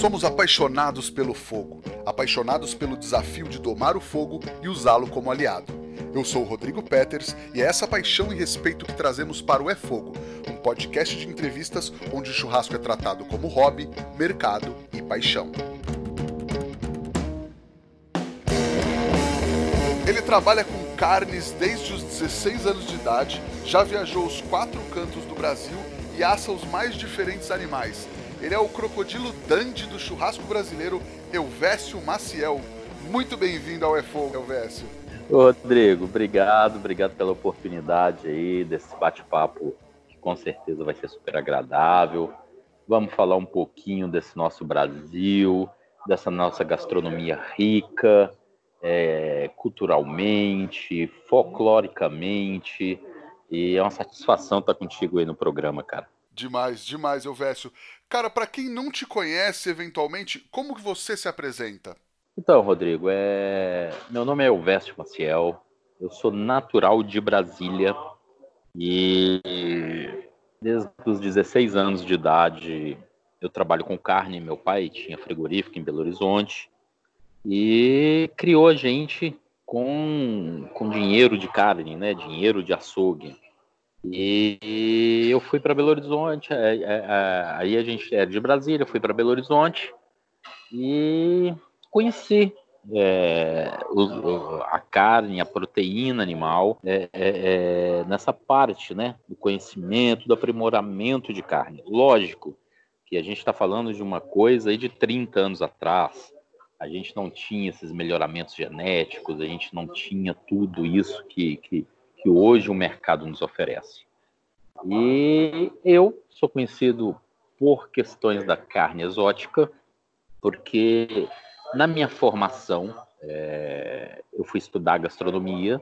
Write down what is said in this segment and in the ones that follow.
Somos apaixonados pelo fogo, apaixonados pelo desafio de domar o fogo e usá-lo como aliado. Eu sou o Rodrigo Peters e é essa paixão e respeito que trazemos para o É Fogo, um podcast de entrevistas onde o churrasco é tratado como hobby, mercado e paixão. Ele trabalha com carnes desde os 16 anos de idade, já viajou os quatro cantos do Brasil e assa os mais diferentes animais. Ele é o crocodilo Dandy do churrasco brasileiro, Elvésio Maciel. Muito bem-vindo ao EFO, Elvésio. Rodrigo, obrigado, obrigado pela oportunidade aí desse bate-papo que com certeza vai ser super agradável. Vamos falar um pouquinho desse nosso Brasil, dessa nossa gastronomia rica, é, culturalmente, folcloricamente. E é uma satisfação estar contigo aí no programa, cara. Demais, demais, Elvésio. Cara, para quem não te conhece, eventualmente, como que você se apresenta? Então, Rodrigo, é... meu nome é Elvésio Maciel, eu sou natural de Brasília e desde os 16 anos de idade eu trabalho com carne. Meu pai tinha frigorífico em Belo Horizonte e criou a gente com, com dinheiro de carne, né? Dinheiro de açougue. E eu fui para Belo Horizonte, é, é, é, aí a gente era de Brasília, fui para Belo Horizonte e conheci é, o, a carne, a proteína animal é, é, é, nessa parte, né, do conhecimento, do aprimoramento de carne. Lógico que a gente está falando de uma coisa aí de 30 anos atrás. A gente não tinha esses melhoramentos genéticos, a gente não tinha tudo isso que, que que hoje o mercado nos oferece. E eu sou conhecido por questões da carne exótica, porque na minha formação é, eu fui estudar gastronomia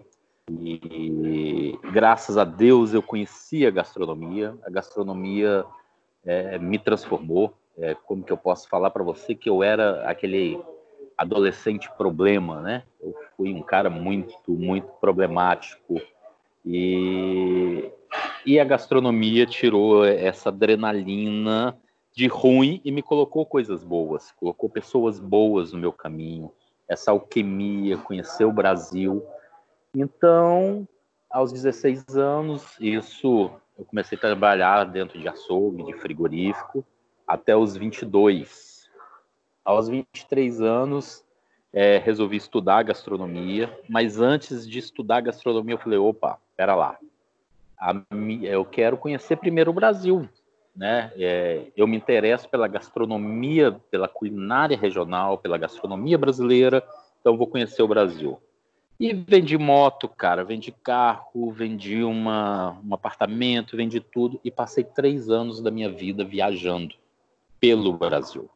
e graças a Deus eu conheci a gastronomia. A gastronomia é, me transformou. É, como que eu posso falar para você que eu era aquele adolescente problema, né? Eu fui um cara muito, muito problemático e, e a gastronomia tirou essa adrenalina de ruim e me colocou coisas boas, colocou pessoas boas no meu caminho, essa alquimia, conhecer o Brasil. Então, aos 16 anos, isso eu comecei a trabalhar dentro de açougue, de frigorífico, até os 22. Aos 23 anos, é, resolvi estudar gastronomia, mas antes de estudar gastronomia, eu falei: opa, pera lá, a, eu quero conhecer primeiro o Brasil, né? É, eu me interesso pela gastronomia, pela culinária regional, pela gastronomia brasileira, então vou conhecer o Brasil. E vendi moto, cara, vendi carro, vendi uma, um apartamento, vendi tudo e passei três anos da minha vida viajando pelo Brasil.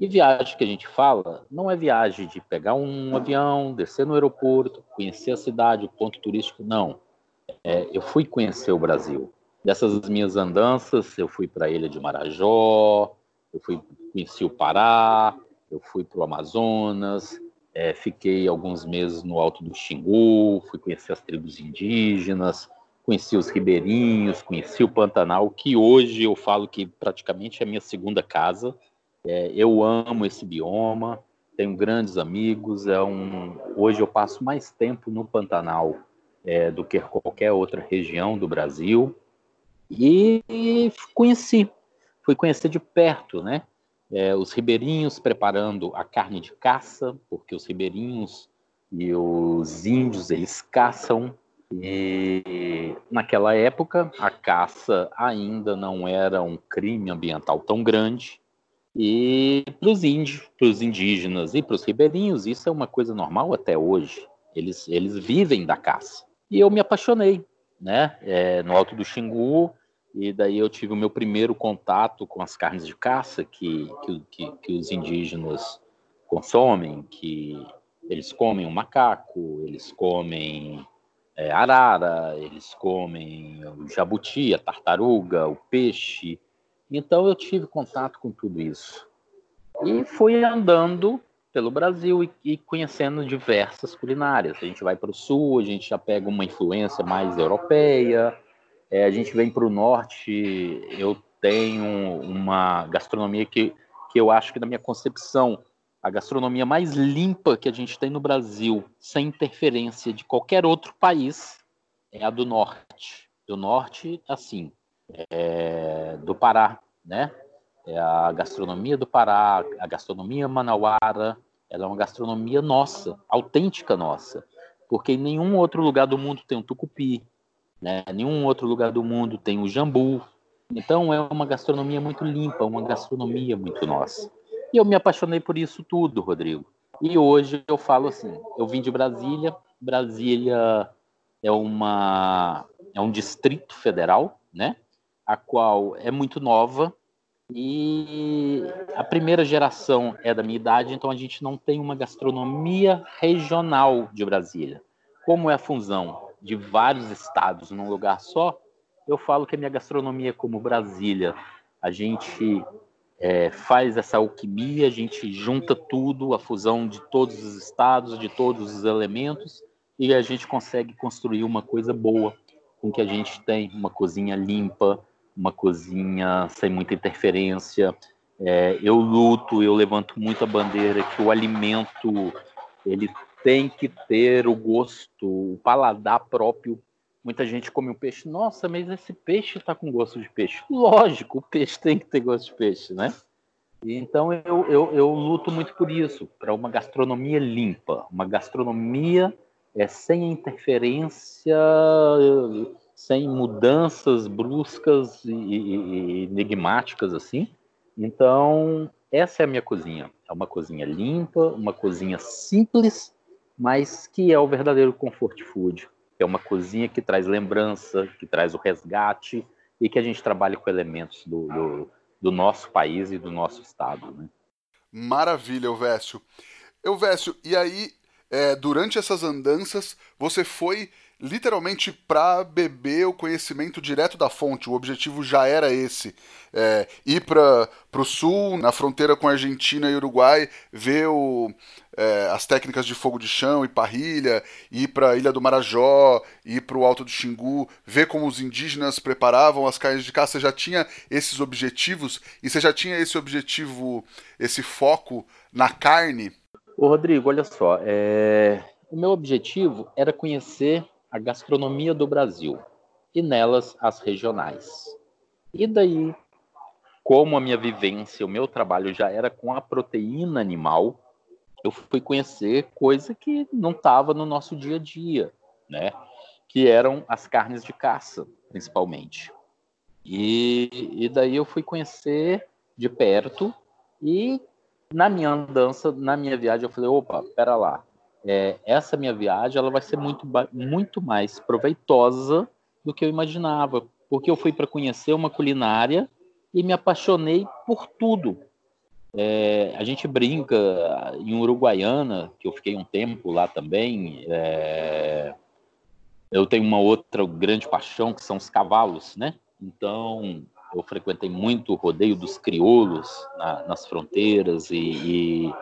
E viagem que a gente fala não é viagem de pegar um avião, descer no aeroporto, conhecer a cidade, o ponto turístico, não. É, eu fui conhecer o Brasil. Dessas minhas andanças, eu fui para a ilha de Marajó, eu fui conheci o Pará, eu fui para o Amazonas, é, fiquei alguns meses no Alto do Xingu, fui conhecer as tribos indígenas, conheci os ribeirinhos, conheci o Pantanal, que hoje eu falo que praticamente é a minha segunda casa é, eu amo esse bioma, tenho grandes amigos. É um, hoje eu passo mais tempo no Pantanal é, do que qualquer outra região do Brasil. E, conheci, fui conhecer de perto, né? É, os ribeirinhos preparando a carne de caça, porque os ribeirinhos e os índios eles caçam e naquela época a caça ainda não era um crime ambiental tão grande e para os índios, para os indígenas e para os ribeirinhos, isso é uma coisa normal até hoje. Eles, eles vivem da caça. E eu me apaixonei, né? É, no Alto do Xingu, e daí eu tive o meu primeiro contato com as carnes de caça que, que, que, que os indígenas consomem, que eles comem o macaco, eles comem é, arara, eles comem o jabuti, a tartaruga, o peixe, então eu tive contato com tudo isso. E fui andando pelo Brasil e, e conhecendo diversas culinárias. A gente vai para o sul, a gente já pega uma influência mais europeia. É, a gente vem para o norte, eu tenho uma gastronomia que que eu acho que na minha concepção a gastronomia mais limpa que a gente tem no Brasil, sem interferência de qualquer outro país, é a do norte. Do norte, assim, é do Pará, né? É a gastronomia do Pará, a gastronomia manauara, ela é uma gastronomia nossa, autêntica nossa, porque em nenhum outro lugar do mundo tem um tucupi, né? Nenhum outro lugar do mundo tem o jambu. Então é uma gastronomia muito limpa, uma gastronomia muito nossa. E eu me apaixonei por isso tudo, Rodrigo. E hoje eu falo assim, eu vim de Brasília, Brasília é uma é um distrito federal, né? A qual é muito nova e a primeira geração é da minha idade, então a gente não tem uma gastronomia regional de Brasília. Como é a fusão de vários estados num lugar só, eu falo que a minha gastronomia é como Brasília. A gente é, faz essa alquimia, a gente junta tudo, a fusão de todos os estados, de todos os elementos, e a gente consegue construir uma coisa boa, com que a gente tem uma cozinha limpa, uma cozinha sem muita interferência. É, eu luto, eu levanto muito a bandeira que o alimento ele tem que ter o gosto, o paladar próprio Muita gente come um peixe, nossa, mas esse peixe está com gosto de peixe. Lógico, o peixe tem que ter gosto de peixe, né? Então eu, eu, eu luto muito por isso, para uma gastronomia limpa, uma gastronomia é, sem interferência, sem mudanças bruscas e, e, e enigmáticas assim. Então essa é a minha cozinha. É uma cozinha limpa, uma cozinha simples, mas que é o verdadeiro comfort food é uma cozinha que traz lembrança, que traz o resgate e que a gente trabalha com elementos do, do, do nosso país e do nosso estado. Né? Maravilha, Elvésio. Elvésio, e aí, é, durante essas andanças, você foi literalmente para beber o conhecimento direto da fonte. O objetivo já era esse: é, ir para o sul, na fronteira com Argentina e Uruguai, ver o, é, as técnicas de fogo de chão e parrilha, ir para a Ilha do Marajó, ir para o Alto do Xingu, ver como os indígenas preparavam as carnes de caça. Você já tinha esses objetivos e você já tinha esse objetivo, esse foco na carne? Ô Rodrigo, olha só, é... o meu objetivo era conhecer a gastronomia do Brasil e nelas as regionais. E daí, como a minha vivência, o meu trabalho já era com a proteína animal, eu fui conhecer coisa que não estava no nosso dia a dia, né? Que eram as carnes de caça, principalmente. E, e daí eu fui conhecer de perto e na minha andança, na minha viagem, eu falei, opa, pera lá, é, essa minha viagem ela vai ser muito, muito mais proveitosa do que eu imaginava, porque eu fui para conhecer uma culinária e me apaixonei por tudo. É, a gente brinca em Uruguaiana, que eu fiquei um tempo lá também. É, eu tenho uma outra grande paixão que são os cavalos, né? Então eu frequentei muito o rodeio dos crioulos na, nas fronteiras e, e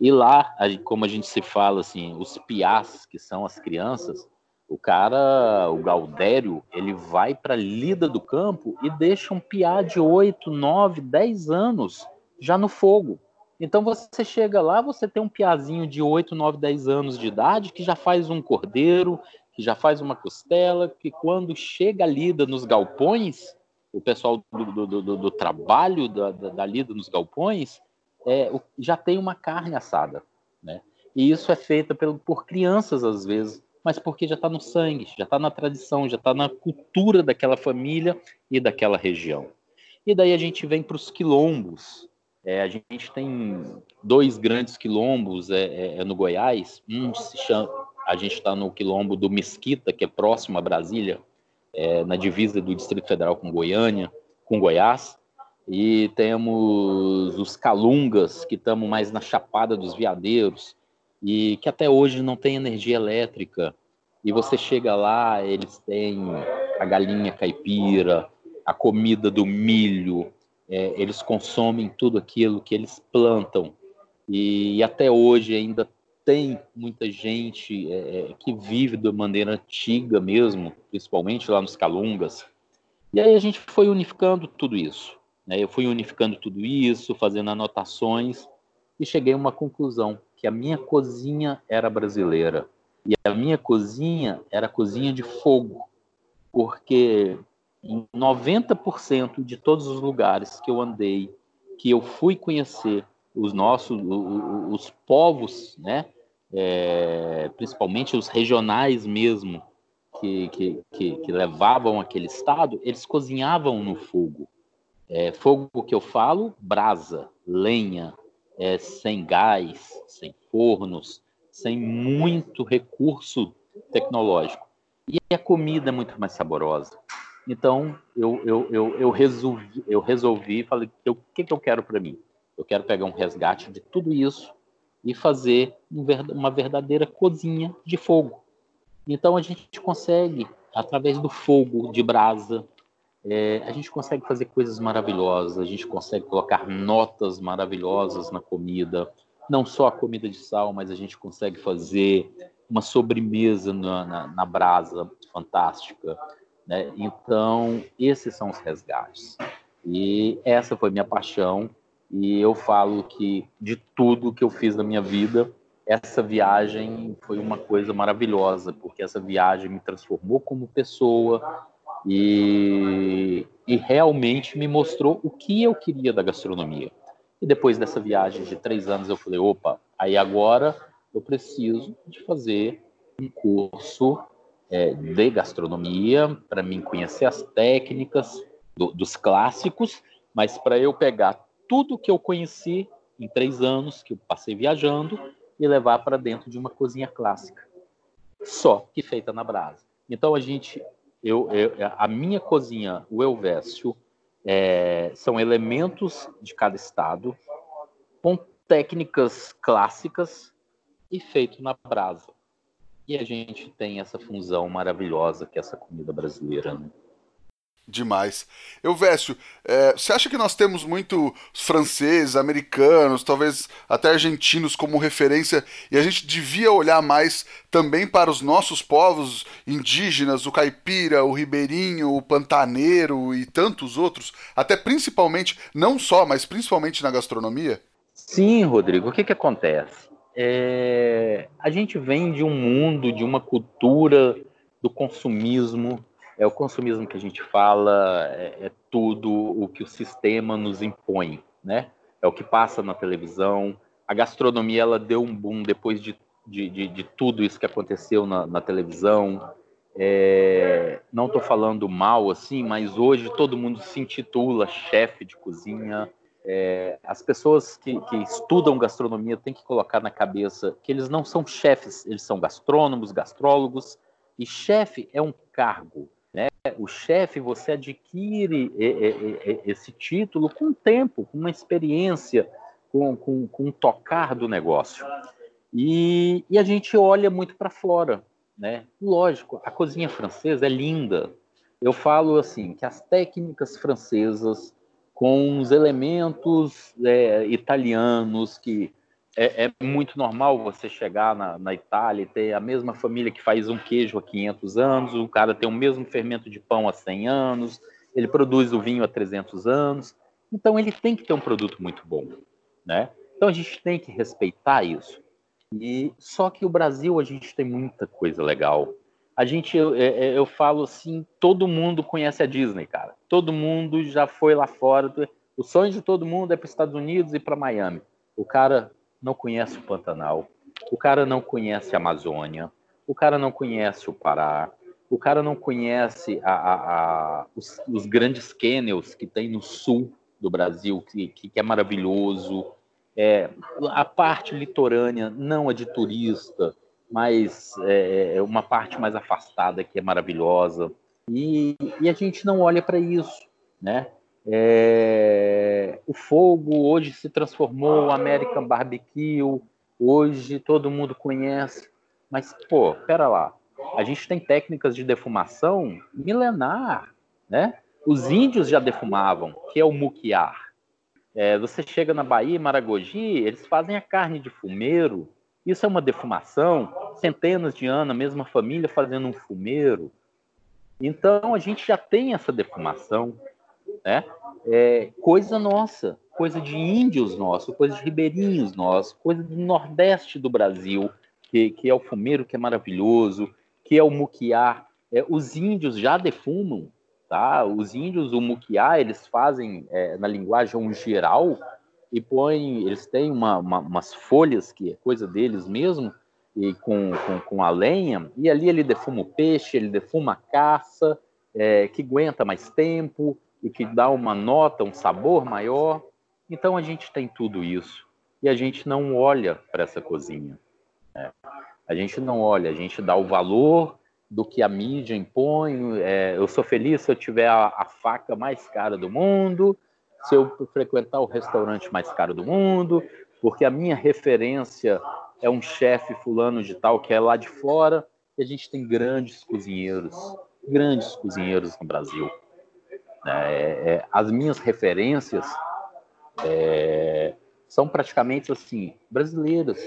e lá, como a gente se fala assim, os piás, que são as crianças, o cara, o Gaudério, ele vai para a lida do campo e deixa um piá de 8, 9, 10 anos já no fogo. Então você chega lá, você tem um piazinho de 8, 9, 10 anos de idade que já faz um cordeiro, que já faz uma costela, que quando chega a lida nos galpões, o pessoal do, do, do, do trabalho da, da, da lida nos galpões, é, já tem uma carne assada, né? E isso é feito pelo, por crianças às vezes, mas porque já está no sangue, já está na tradição, já está na cultura daquela família e daquela região. E daí a gente vem para os quilombos. É, a gente tem dois grandes quilombos é, é, é no Goiás. Um se chama, a gente está no quilombo do Mesquita, que é próximo a Brasília, é, na divisa do Distrito Federal com Goiânia, com Goiás e temos os Calungas, que estamos mais na Chapada dos Veadeiros, e que até hoje não tem energia elétrica. E você chega lá, eles têm a galinha caipira, a comida do milho, é, eles consomem tudo aquilo que eles plantam. E, e até hoje ainda tem muita gente é, é que vive de maneira antiga mesmo, principalmente lá nos Calungas. E aí a gente foi unificando tudo isso? Eu fui unificando tudo isso, fazendo anotações e cheguei a uma conclusão que a minha cozinha era brasileira. E a minha cozinha era cozinha de fogo, porque em 90% de todos os lugares que eu andei, que eu fui conhecer os nossos, os povos, né, é, principalmente os regionais mesmo, que, que, que, que, levavam aquele estado, eles cozinhavam no fogo. É, fogo que eu falo, brasa, lenha, é, sem gás, sem fornos, sem muito recurso tecnológico. E a comida é muito mais saborosa. Então, eu, eu, eu, eu resolvi, eu resolvi falei, o que, que eu quero para mim? Eu quero pegar um resgate de tudo isso e fazer uma verdadeira cozinha de fogo. Então, a gente consegue, através do fogo de brasa, é, a gente consegue fazer coisas maravilhosas, a gente consegue colocar notas maravilhosas na comida, não só a comida de sal, mas a gente consegue fazer uma sobremesa na, na, na brasa fantástica. Né? Então, esses são os resgates. E essa foi minha paixão. E eu falo que de tudo que eu fiz na minha vida, essa viagem foi uma coisa maravilhosa, porque essa viagem me transformou como pessoa, e, e realmente me mostrou o que eu queria da gastronomia. E depois dessa viagem de três anos, eu falei: opa, aí agora eu preciso de fazer um curso é, de gastronomia para mim conhecer as técnicas do, dos clássicos, mas para eu pegar tudo que eu conheci em três anos que eu passei viajando e levar para dentro de uma cozinha clássica, só que feita na brasa. Então a gente eu, eu, a minha cozinha, o Elvésio, é, são elementos de cada estado, com técnicas clássicas e feito na brasa. E a gente tem essa fusão maravilhosa que é essa comida brasileira. Né? Demais. Eu, Vécio, é, você acha que nós temos muito franceses, americanos, talvez até argentinos como referência e a gente devia olhar mais também para os nossos povos indígenas, o caipira, o ribeirinho, o pantaneiro e tantos outros, até principalmente, não só, mas principalmente na gastronomia? Sim, Rodrigo. O que, que acontece? É... A gente vem de um mundo, de uma cultura do consumismo é o consumismo que a gente fala, é, é, tudo o que o sistema nos impõe, né? É o que passa na televisão. A gastronomia ela deu um boom depois de, de, de, de tudo isso que aconteceu na, na televisão. É, não estou falando mal assim, mas hoje todo mundo se intitula chefe de cozinha. É, as pessoas que, que, estudam gastronomia têm que colocar na cabeça que eles não são chefes, eles são gastrônomos, gastrólogos, e chefe é um cargo, né? O chefe, você adquire esse título com tempo, com uma experiência, com, com, com um tocar do negócio. E, e a gente olha muito para fora. Né? Lógico, a cozinha francesa é linda. Eu falo assim que as técnicas francesas com os elementos é, italianos que é, é, muito normal você chegar na, na, Itália e ter a mesma família que faz um queijo há 500 anos, o cara tem o mesmo fermento de pão há 100 anos, ele produz o vinho há 300 anos. Então ele tem que ter um produto muito bom, né? Então a gente tem que respeitar isso. E só que o Brasil a gente tem muita coisa legal. A gente, eu, é, é, eu falo assim, todo mundo conhece a Disney, cara. Todo mundo já foi lá fora. O sonho de todo mundo é para os Estados Unidos e para Miami. O cara não conhece o Pantanal, o cara não conhece a Amazônia, o cara não conhece o Pará, o cara não conhece a, a, a, os, os, grandes cânions que tem no sul do Brasil, que, que, é maravilhoso. É, a parte litorânea não é de turista, mas é, é uma parte mais afastada que é maravilhosa. E, e a gente não olha para isso, né? É, o fogo hoje se transformou American Barbecue, hoje todo mundo conhece, mas pô, pera lá, a gente tem técnicas de defumação milenar, né? Os índios já defumavam, que é o muquiar. É, você chega na Bahia, Maragogi, eles fazem a carne de fumeiro. Isso é uma defumação, centenas de anos, a mesma família fazendo um fumeiro. Então a gente já tem essa defumação. Né? É, coisa nossa, coisa de índios nossos, coisa de ribeirinhos nossos, coisa do nordeste do Brasil, que, que é o fumeiro que é maravilhoso, que é o muquiá. É, os índios já defumam, tá? Os índios, o muquiá, eles fazem é, na linguagem geral e põem, eles têm uma, uma, umas folhas que é coisa deles mesmo, e com, com, com, a lenha, e ali ele defuma o peixe, ele defuma a caça, é, que aguenta mais tempo e que dá uma nota, um sabor maior. Então a gente tem tudo isso e a gente não olha para essa cozinha. Né? A gente não olha, a gente dá o valor do que a mídia impõe. É, eu sou feliz se eu tiver a, a faca mais cara do mundo, se eu frequentar o restaurante mais caro do mundo, porque a minha referência é um chefe fulano de tal que é lá de fora, e a gente tem grandes cozinheiros, grandes cozinheiros no Brasil. É, é, as minhas referências é, são praticamente assim, brasileiras.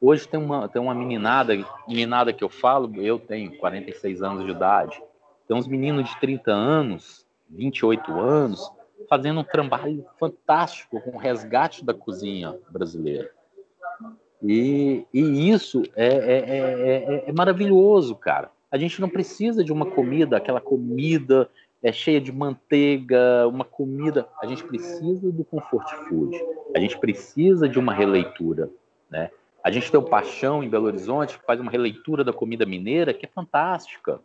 Hoje tem uma, tem uma meninada, meninada que eu falo, eu tenho 46 anos de idade, tem uns meninos de 30 anos, 28 anos, fazendo um trabalho fantástico com o resgate da cozinha brasileira. E, e isso é, é, é, é, maravilhoso, cara. A gente não precisa de uma comida, aquela comida é cheia de manteiga, uma comida. A gente precisa do comfort food. A gente precisa de uma releitura, né? A gente tem o Paixão em Belo Horizonte que faz uma releitura da comida mineira que é fantástica,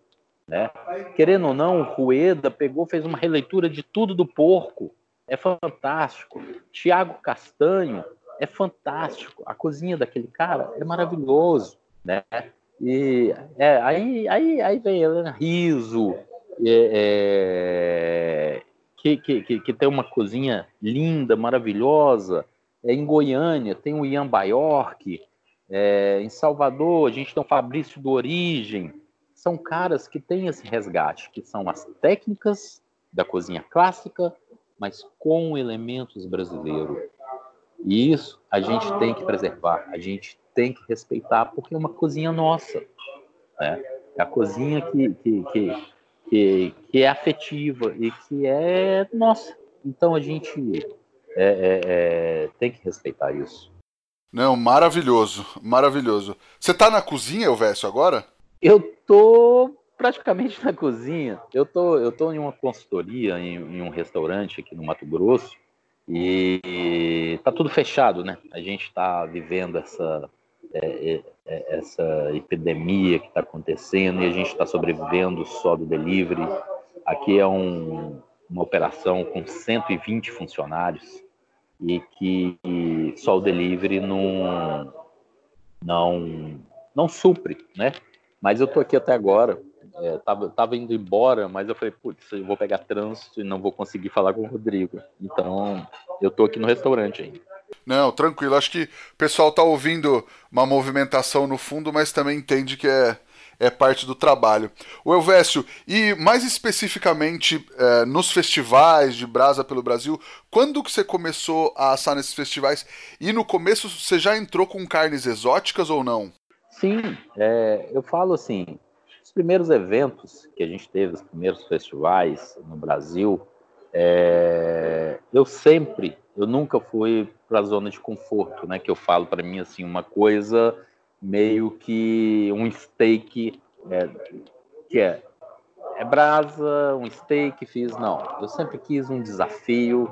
né? Querendo ou não, o Rueda pegou, fez uma releitura de tudo do porco. É fantástico. Tiago Castanho é fantástico. A cozinha daquele cara é maravilhoso, né? E é, aí, aí, aí vem Helena Riso, é, é, que, que, que, tem uma cozinha linda, maravilhosa. É, em Goiânia tem o Ian Baiorque. É, em Salvador a gente tem o Fabrício do Origem. São caras que têm esse resgate, que são as técnicas da cozinha clássica, mas com elementos brasileiros. E isso a gente tem que preservar, a gente tem que respeitar, porque é uma cozinha nossa. Né? É a cozinha que, que, que, que, que é afetiva e que é nossa. Então a gente é, é, é, tem que respeitar isso. Não, maravilhoso, maravilhoso. Você está na cozinha, Elvésio, agora? Eu tô praticamente na cozinha. Eu tô, eu tô em uma consultoria, em, em um restaurante aqui no Mato Grosso, e tá tudo fechado, né? A gente está vivendo essa, é, é, é, essa epidemia que está acontecendo e a gente está sobrevivendo só do delivery. Aqui é um, uma operação com 120 funcionários e que só o delivery não, não, não supre, né? Mas eu tô aqui até agora é, tava, tava indo embora, mas eu falei, putz, eu vou pegar trânsito e não vou conseguir falar com o Rodrigo. Então, eu tô aqui no restaurante ainda. Não, tranquilo. Acho que o pessoal tá ouvindo uma movimentação no fundo, mas também entende que é, é parte do trabalho. O Elvésio, e mais especificamente é, nos festivais de Brasa pelo Brasil, quando que você começou a assar nesses festivais? E no começo você já entrou com carnes exóticas ou não? Sim, é, eu falo assim, os primeiros eventos que a gente teve, os primeiros festivais no Brasil, é, eu sempre, eu nunca fui para a zona de conforto, né? Que eu falo para mim assim uma coisa meio que um steak é, que é é brasa, um steak, fiz não. Eu sempre quis um desafio.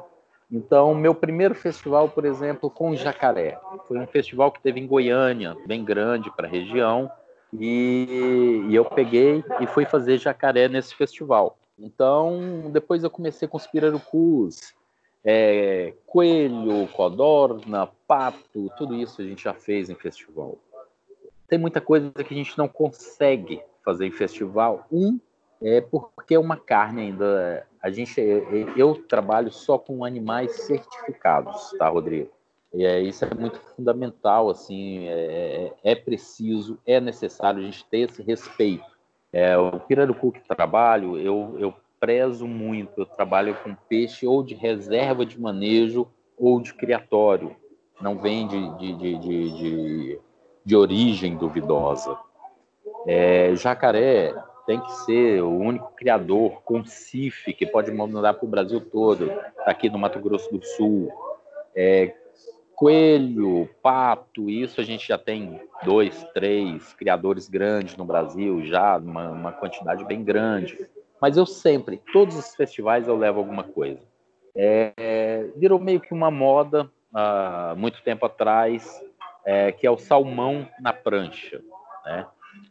Então, meu primeiro festival, por exemplo, com jacaré, foi um festival que teve em Goiânia, bem grande para a região. E, e, eu peguei e fui fazer jacaré nesse festival. Então, depois eu comecei com os pirarucus, é, coelho, codorna, pato, tudo isso a gente já fez em festival. Tem muita coisa que a gente não consegue fazer em festival. Um é porque é uma carne ainda. A gente, eu trabalho só com animais certificados, tá, Rodrigo? E é, isso é muito fundamental, assim, é, é, é preciso, é necessário a gente ter esse respeito. É, o pirarucu que trabalho, eu, eu prezo muito, eu trabalho com peixe ou de reserva de manejo ou de criatório, não vem de, de, de, de, de, de origem duvidosa. É, jacaré, tem que ser o único criador com CIF que pode mandar para o Brasil todo, tá aqui no Mato Grosso do Sul. É, coelho, pato, isso a gente já tem dois, três criadores grandes no Brasil, já uma, uma quantidade bem grande. Mas eu sempre, todos os festivais eu levo alguma coisa. É, virou meio que uma moda há muito tempo atrás, é, que é o salmão na prancha. Né?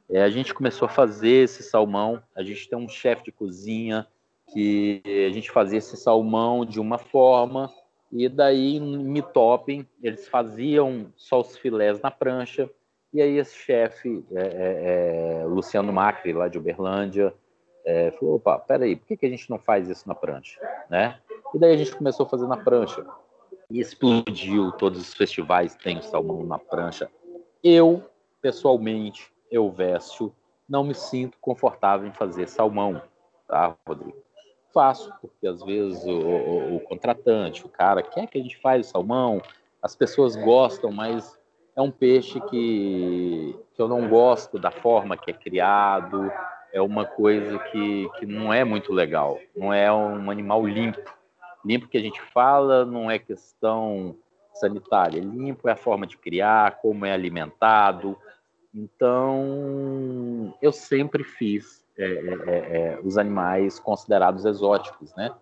É, a gente começou a fazer esse salmão, a gente tem um chefe de cozinha que a gente fazia esse salmão de uma forma, e daí em Mitopem eles faziam só os filés na prancha, e aí esse chefe, é, é, é Luciano Macri, lá de Uberlândia, é, falou, opa, peraí, por que, que a gente não faz isso na prancha? Né? E daí a gente começou a fazer na prancha. E explodiu, todos os festivais têm salmão na prancha. Eu, pessoalmente, eu Vécio, não me sinto confortável em fazer salmão, tá, Rodrigo? Faço, porque às vezes o, o, o contratante, o cara quer que a gente faça o salmão, as pessoas gostam, mas é um peixe que, que eu não gosto da forma que é criado, é uma coisa que, que não é muito legal, não é um animal limpo. Limpo que a gente fala não é questão sanitária, limpo é a forma de criar, como é alimentado, então, eu sempre fiz é, é, é, é, os animais considerados exóticos, né?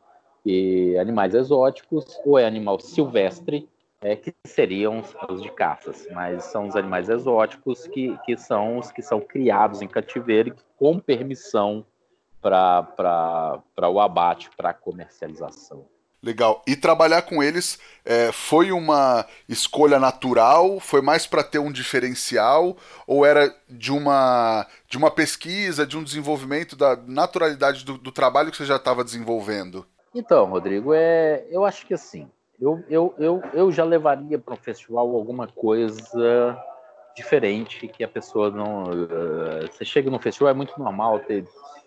E animais exóticos, ou é animal silvestre, é, que seriam os de caças, mas são os animais exóticos que, que são os que são criados em cativeiro com permissão para o abate, para comercialização. Legal. E trabalhar com eles é, foi uma escolha natural? Foi mais para ter um diferencial? Ou era de uma, de uma pesquisa, de um desenvolvimento da naturalidade do, do trabalho que você já estava desenvolvendo? Então, Rodrigo, é, eu acho que assim, eu, eu, eu, eu já levaria para um festival alguma coisa diferente que a pessoa não. Uh, você chega no festival, é muito normal ter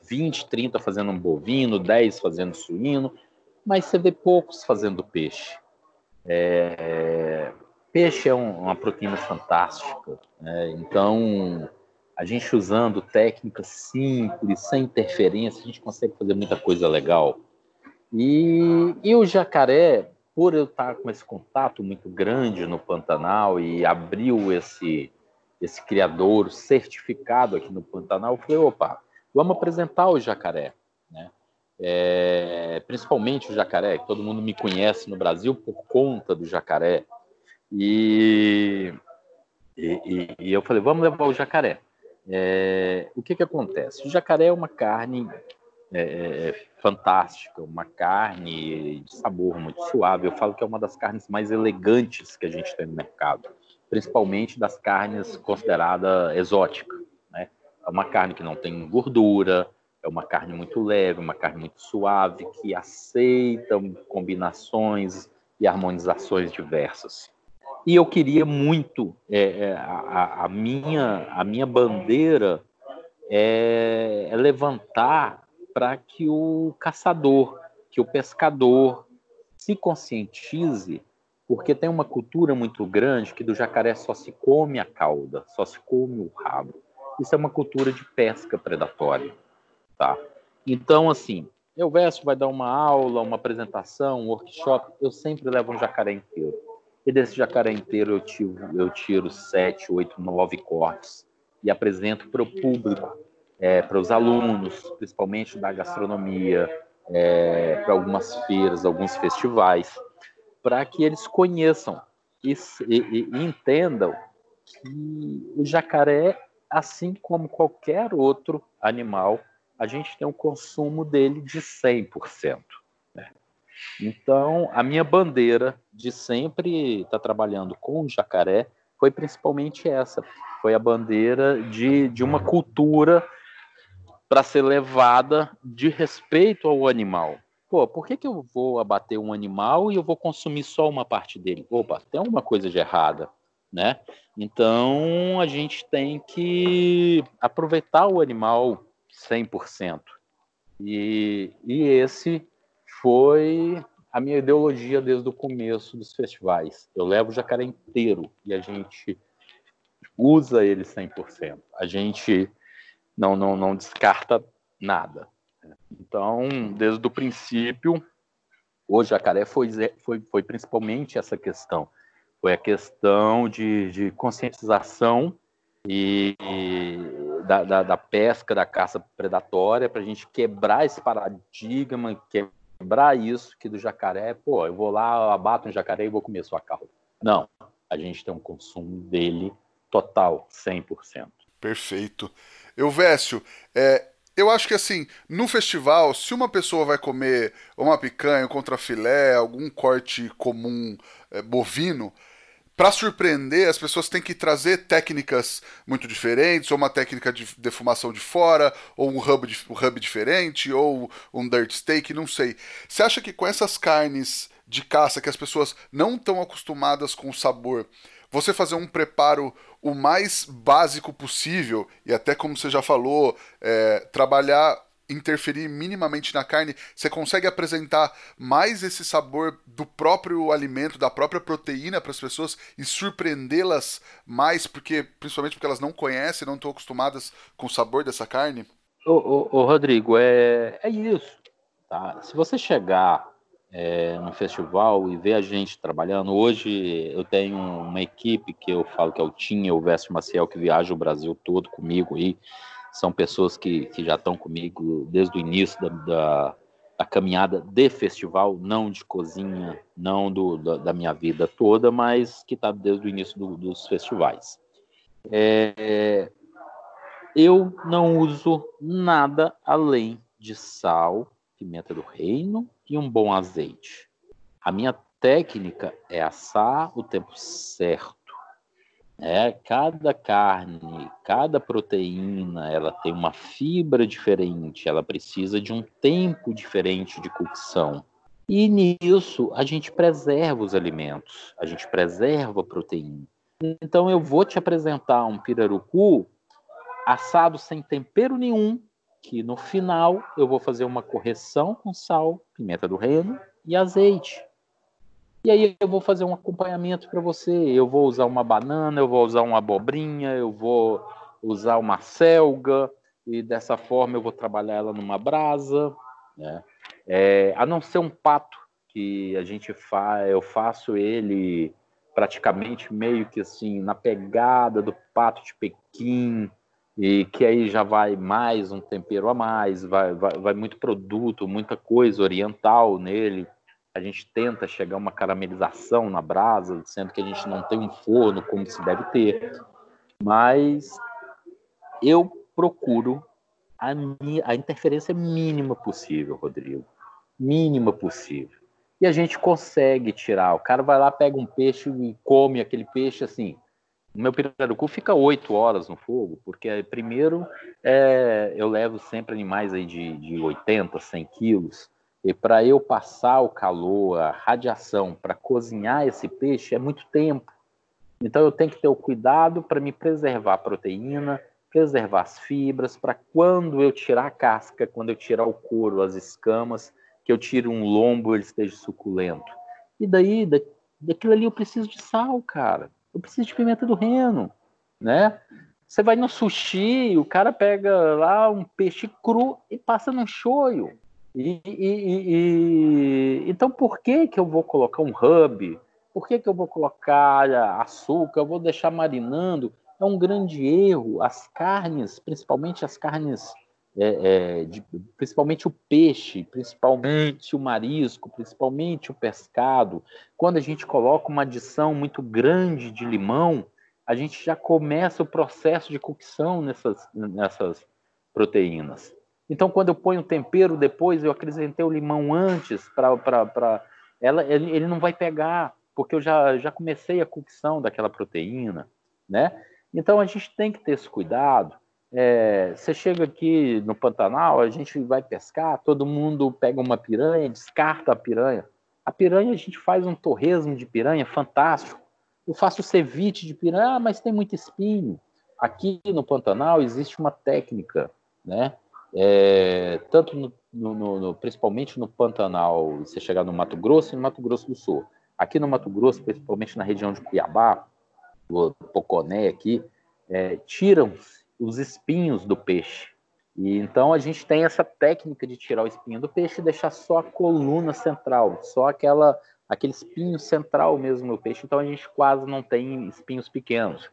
20, 30 fazendo um bovino, 10 fazendo suíno mas você vê poucos fazendo peixe. É, peixe é um, uma proteína fantástica, né? então a gente usando técnicas simples, sem interferência, a gente consegue fazer muita coisa legal. E, e o jacaré, por eu estar com esse contato muito grande no Pantanal e abriu esse, esse criador certificado aqui no Pantanal, eu falei, opa, vamos apresentar o jacaré. Né? é, principalmente o jacaré, que todo mundo me conhece no Brasil por conta do jacaré. E, e, e eu falei, vamos levar o jacaré. É, o que, que acontece? O jacaré é uma carne é, é, fantástica, uma carne de sabor muito suave. Eu falo que é uma das carnes mais elegantes que a gente tem no mercado, principalmente das carnes consideradas exóticas. Né? É uma carne que não tem gordura, é uma carne muito leve, uma carne muito suave, que aceita combinações e harmonizações diversas. E eu queria muito, é, é a, a, minha, a minha bandeira é, é levantar para que o caçador, que o pescador se conscientize, porque tem uma cultura muito grande que do jacaré só se come a cauda, só se come o rabo. Isso é uma cultura de pesca predatória. Tá? Então, assim, eu verso vai dar uma aula, uma apresentação, um workshop, eu sempre levo um jacaré inteiro. E desse jacaré inteiro eu tiro, eu tiro sete, oito, nove cortes e apresento para o público, é, para os alunos, principalmente da gastronomia, é, para algumas feiras, alguns festivais, para que eles conheçam e, e, e entendam que o jacaré, assim como qualquer outro animal, a gente tem um consumo dele de 100%. Né? Então, a minha bandeira de sempre estar tá trabalhando com o jacaré foi principalmente essa. Foi a bandeira de, de uma cultura para ser levada de respeito ao animal. Pô, por que, que eu vou abater um animal e eu vou consumir só uma parte dele? Opa, tem alguma coisa de errada, né? Então, a gente tem que aproveitar o animal 100%. E, e esse foi a minha ideologia desde o começo dos festivais. Eu levo o jacaré inteiro e a gente usa ele 100%. A gente não, não, não descarta nada. Então, desde o princípio, o jacaré foi, foi, foi principalmente essa questão. Foi a questão de, de conscientização e, e da, da, da, pesca, da caça predatória, para a gente quebrar esse paradigma, quebrar isso que do jacaré, pô, eu vou lá, abato um jacaré e vou comer sua cauda. Não, a gente tem um consumo dele total, 100%. Perfeito. Eu, Vécio, é, eu acho que assim, no festival, se uma pessoa vai comer uma picanha, um contrafilé, algum corte comum é, bovino, para surpreender, as pessoas têm que trazer técnicas muito diferentes, ou uma técnica de defumação de fora, ou um hub, um hub diferente, ou um dirt steak, não sei. Você acha que com essas carnes de caça que as pessoas não estão acostumadas com o sabor, você fazer um preparo o mais básico possível, e até como você já falou, é, trabalhar, interferir minimamente na carne, você consegue apresentar mais esse sabor do próprio alimento, da própria proteína para as pessoas e surpreendê-las mais, porque principalmente porque elas não conhecem, não estão acostumadas com o sabor dessa carne? Ô, ô, ô Rodrigo, é, é isso. Tá? Se você chegar é, no festival e ver a gente trabalhando. Hoje eu tenho uma equipe que eu falo que é o Tinha, o Veste Maciel, que viaja o Brasil todo comigo aí. São pessoas que, que já estão comigo desde o início da, da, da caminhada de festival, não de cozinha, não do, da, da minha vida toda, mas que está desde o início do, dos festivais. É, eu não uso nada além de sal, pimenta do reino e um bom azeite. A minha técnica é assar o tempo certo. É, cada carne, cada proteína, ela tem uma fibra diferente, ela precisa de um tempo diferente de cocção. E nisso a gente preserva os alimentos, a gente preserva a proteína. Então eu vou te apresentar um pirarucu assado sem tempero nenhum, que no final eu vou fazer uma correção com sal, pimenta do reino e azeite. E aí eu vou fazer um acompanhamento para você. Eu vou usar uma banana, eu vou usar uma abobrinha, eu vou usar uma selga e dessa forma eu vou trabalhar ela numa brasa, né? É, a não ser um pato que a gente faz, eu faço ele praticamente meio que assim na pegada do pato de Pequim, e que aí já vai mais um tempero a mais, vai, vai, vai, muito produto, muita coisa oriental nele. A gente tenta chegar a uma caramelização na brasa, sendo que a gente não tem um forno como se deve ter. Mas eu procuro a, a interferência mínima possível, Rodrigo. Mínima possível. E a gente consegue tirar. O cara vai lá, pega um peixe e come aquele peixe assim o meu pirarucu fica oito horas no fogo, porque primeiro é, eu levo sempre animais aí de, de 80, 100 quilos, e para eu passar o calor, a radiação, para cozinhar esse peixe é muito tempo. Então eu tenho que ter o cuidado para me preservar a proteína, preservar as fibras, para quando eu tirar a casca, quando eu tirar o couro, as escamas, que eu tire um lombo, ele esteja suculento. E daí, daquilo ali eu preciso de sal, cara eu preciso de pimenta do reino, né? Você vai no sushi, o cara pega lá um peixe cru e passa no shoyu. E, e, e, então, por que, que eu vou colocar um hub? Por que, que eu vou colocar açúcar? Eu vou deixar marinando? É um grande erro. As carnes, principalmente as carnes é, é, de, principalmente o peixe, principalmente o marisco, principalmente o pescado, quando a gente coloca uma adição muito grande de limão, a gente já começa o processo de cocção nessas, nessas proteínas. Então, quando eu ponho o tempero depois, eu acrescentei o limão antes, para ela, ele, ele não vai pegar, porque eu já, já comecei a cocção daquela proteína, né? Então, a gente tem que ter esse cuidado é, você chega aqui no Pantanal, a gente vai pescar, todo mundo pega uma piranha, descarta a piranha. A piranha, a gente faz um torresmo de piranha fantástico. Eu faço ceviche de piranha, ah, mas tem muito espinho. Aqui no Pantanal existe uma técnica, né? É, tanto no, no, no, principalmente no Pantanal, você chegar no Mato Grosso e no Mato Grosso do Sul. Aqui no Mato Grosso, principalmente na região de Cuiabá, o Poconé aqui, é, tiram os espinhos do peixe. E então a gente tem essa técnica de tirar o espinho do peixe e deixar só a coluna central, só aquela aquele espinho central mesmo no peixe. Então a gente quase não tem espinhos pequenos.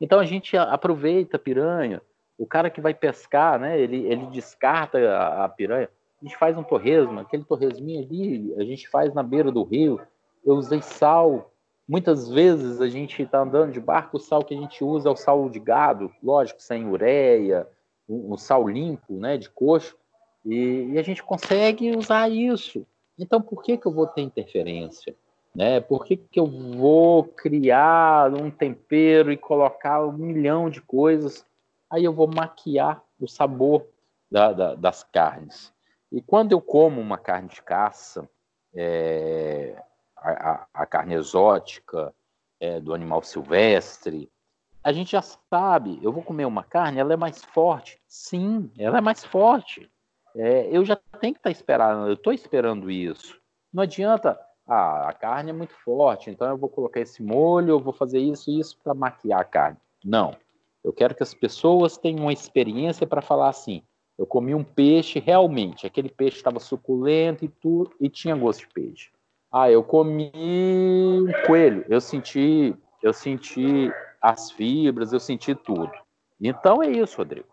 Então a gente aproveita a piranha. O cara que vai pescar, né? Ele, ele descarta a, a piranha. A gente faz um torresmo, aquele torresminho ali, a gente faz na beira do rio. Eu usei sal. Muitas vezes a gente está andando de barco, o sal que a gente usa é o sal de gado, lógico, sem ureia, um, sal limpo, né, de coxo, e, e, a gente consegue usar isso. Então, por que, que eu vou ter interferência? Né? Por que, que eu vou criar um tempero e colocar um milhão de coisas? Aí eu vou maquiar o sabor da, da, das carnes. E quando eu como uma carne de caça, é, a, a, carne exótica é, do animal silvestre, a gente já sabe, eu vou comer uma carne, ela é mais forte. Sim, ela é mais forte. É, eu já tenho que estar tá esperando, eu estou esperando isso. Não adianta, ah, a carne é muito forte, então eu vou colocar esse molho, eu vou fazer isso e isso para maquiar a carne. Não. Eu quero que as pessoas tenham uma experiência para falar assim: eu comi um peixe realmente, aquele peixe estava suculento e tudo, e tinha gosto de peixe. Ah, eu comi um coelho, eu senti, eu senti as fibras, eu senti tudo. Então é isso, Rodrigo.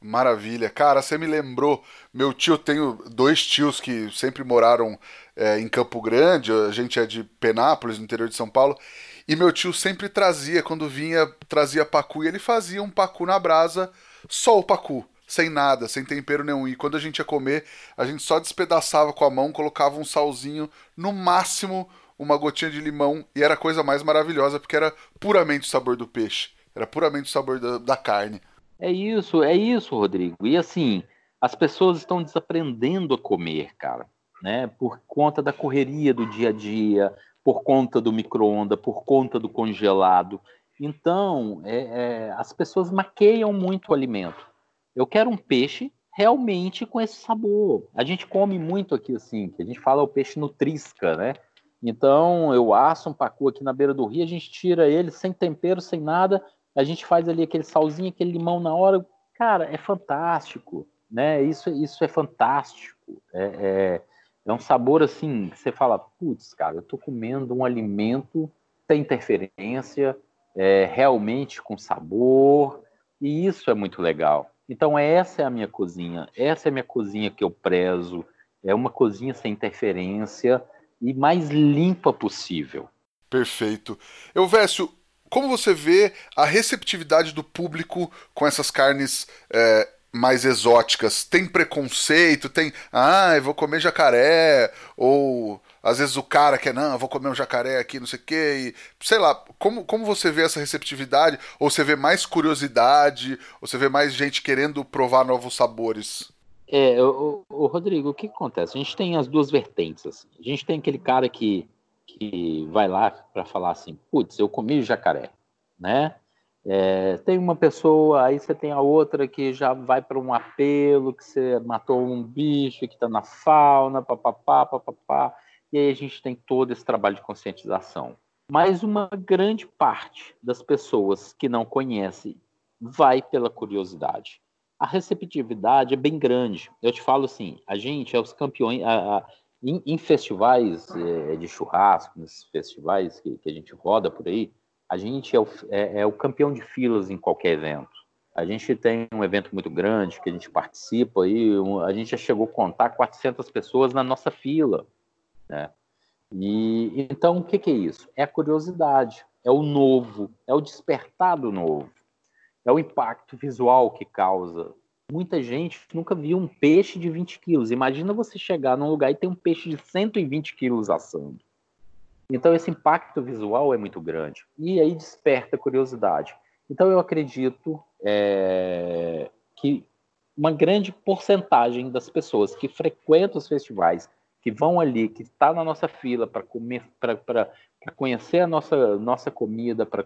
Maravilha. Cara, você me lembrou. Meu tio, tenho dois tios que sempre moraram é, em Campo Grande. A gente é de Penápolis, no interior de São Paulo. E meu tio sempre trazia, quando vinha, trazia pacu. E ele fazia um pacu na brasa, só o pacu. Sem nada, sem tempero nenhum. E quando a gente ia comer, a gente só despedaçava com a mão, colocava um salzinho, no máximo uma gotinha de limão. E era a coisa mais maravilhosa, porque era puramente o sabor do peixe. Era puramente o sabor da, da carne. É isso, é isso, Rodrigo. E assim, as pessoas estão desaprendendo a comer, cara, né? Por conta da correria do dia a dia, por conta do micro-ondas, por conta do congelado. Então, é, é, as pessoas maqueiam muito o alimento. Eu quero um peixe realmente com esse sabor. A gente come muito aqui assim, que a gente fala o peixe nutrisca, né? Então, eu asso um pacu aqui na beira do rio, a gente tira ele sem tempero, sem nada, a gente faz ali aquele salzinho, aquele limão na hora, cara, é fantástico, né? Isso, isso é fantástico. É, é, é um sabor assim, que você fala, putz, cara, eu tô comendo um alimento sem interferência, é, realmente com sabor, e isso é muito legal. Então essa é a minha cozinha, essa é a minha cozinha que eu prezo, é uma cozinha sem interferência e mais limpa possível. Perfeito. Eu, Vécio, como você vê a receptividade do público com essas carnes é, mais exóticas? Tem preconceito? Tem, ah, eu vou comer jacaré? Ou às vezes o cara quer, não, vou comer um jacaré aqui, não sei o quê. E, sei lá, como, como você vê essa receptividade? Ou você vê mais curiosidade? Ou você vê mais gente querendo provar novos sabores? É, o, o Rodrigo, o que acontece? A gente tem as duas vertentes. Assim. A gente tem aquele cara que que vai lá para falar assim, putz, eu comi jacaré, né? É, tem uma pessoa, aí você tem a outra que já vai para um apelo, que você matou um bicho que está na fauna, papapá, papapá, e aí a gente tem todo esse trabalho de conscientização. Mas uma grande parte das pessoas que não conhecem vai pela curiosidade. A receptividade é bem grande. Eu te falo assim, a gente é os campeões, a, a, em, em festivais é, de churrasco, nesses festivais que, que, a gente roda por aí, a gente é o, é, é o campeão de filas em qualquer evento. A gente tem um evento muito grande que a gente participa e a gente já chegou a contar 400 pessoas na nossa fila, né? E então o que, que, é isso? É a curiosidade, é o novo, é o despertar do novo, é o impacto visual que causa, muita gente nunca viu um peixe de 20 quilos. Imagina você chegar num lugar e ter um peixe de 120 quilos assando. Então esse impacto visual é muito grande. E aí desperta curiosidade. Então eu acredito é, que uma grande porcentagem das pessoas que frequentam os festivais, que vão ali, que está na nossa fila para comer, para conhecer a nossa, nossa comida, para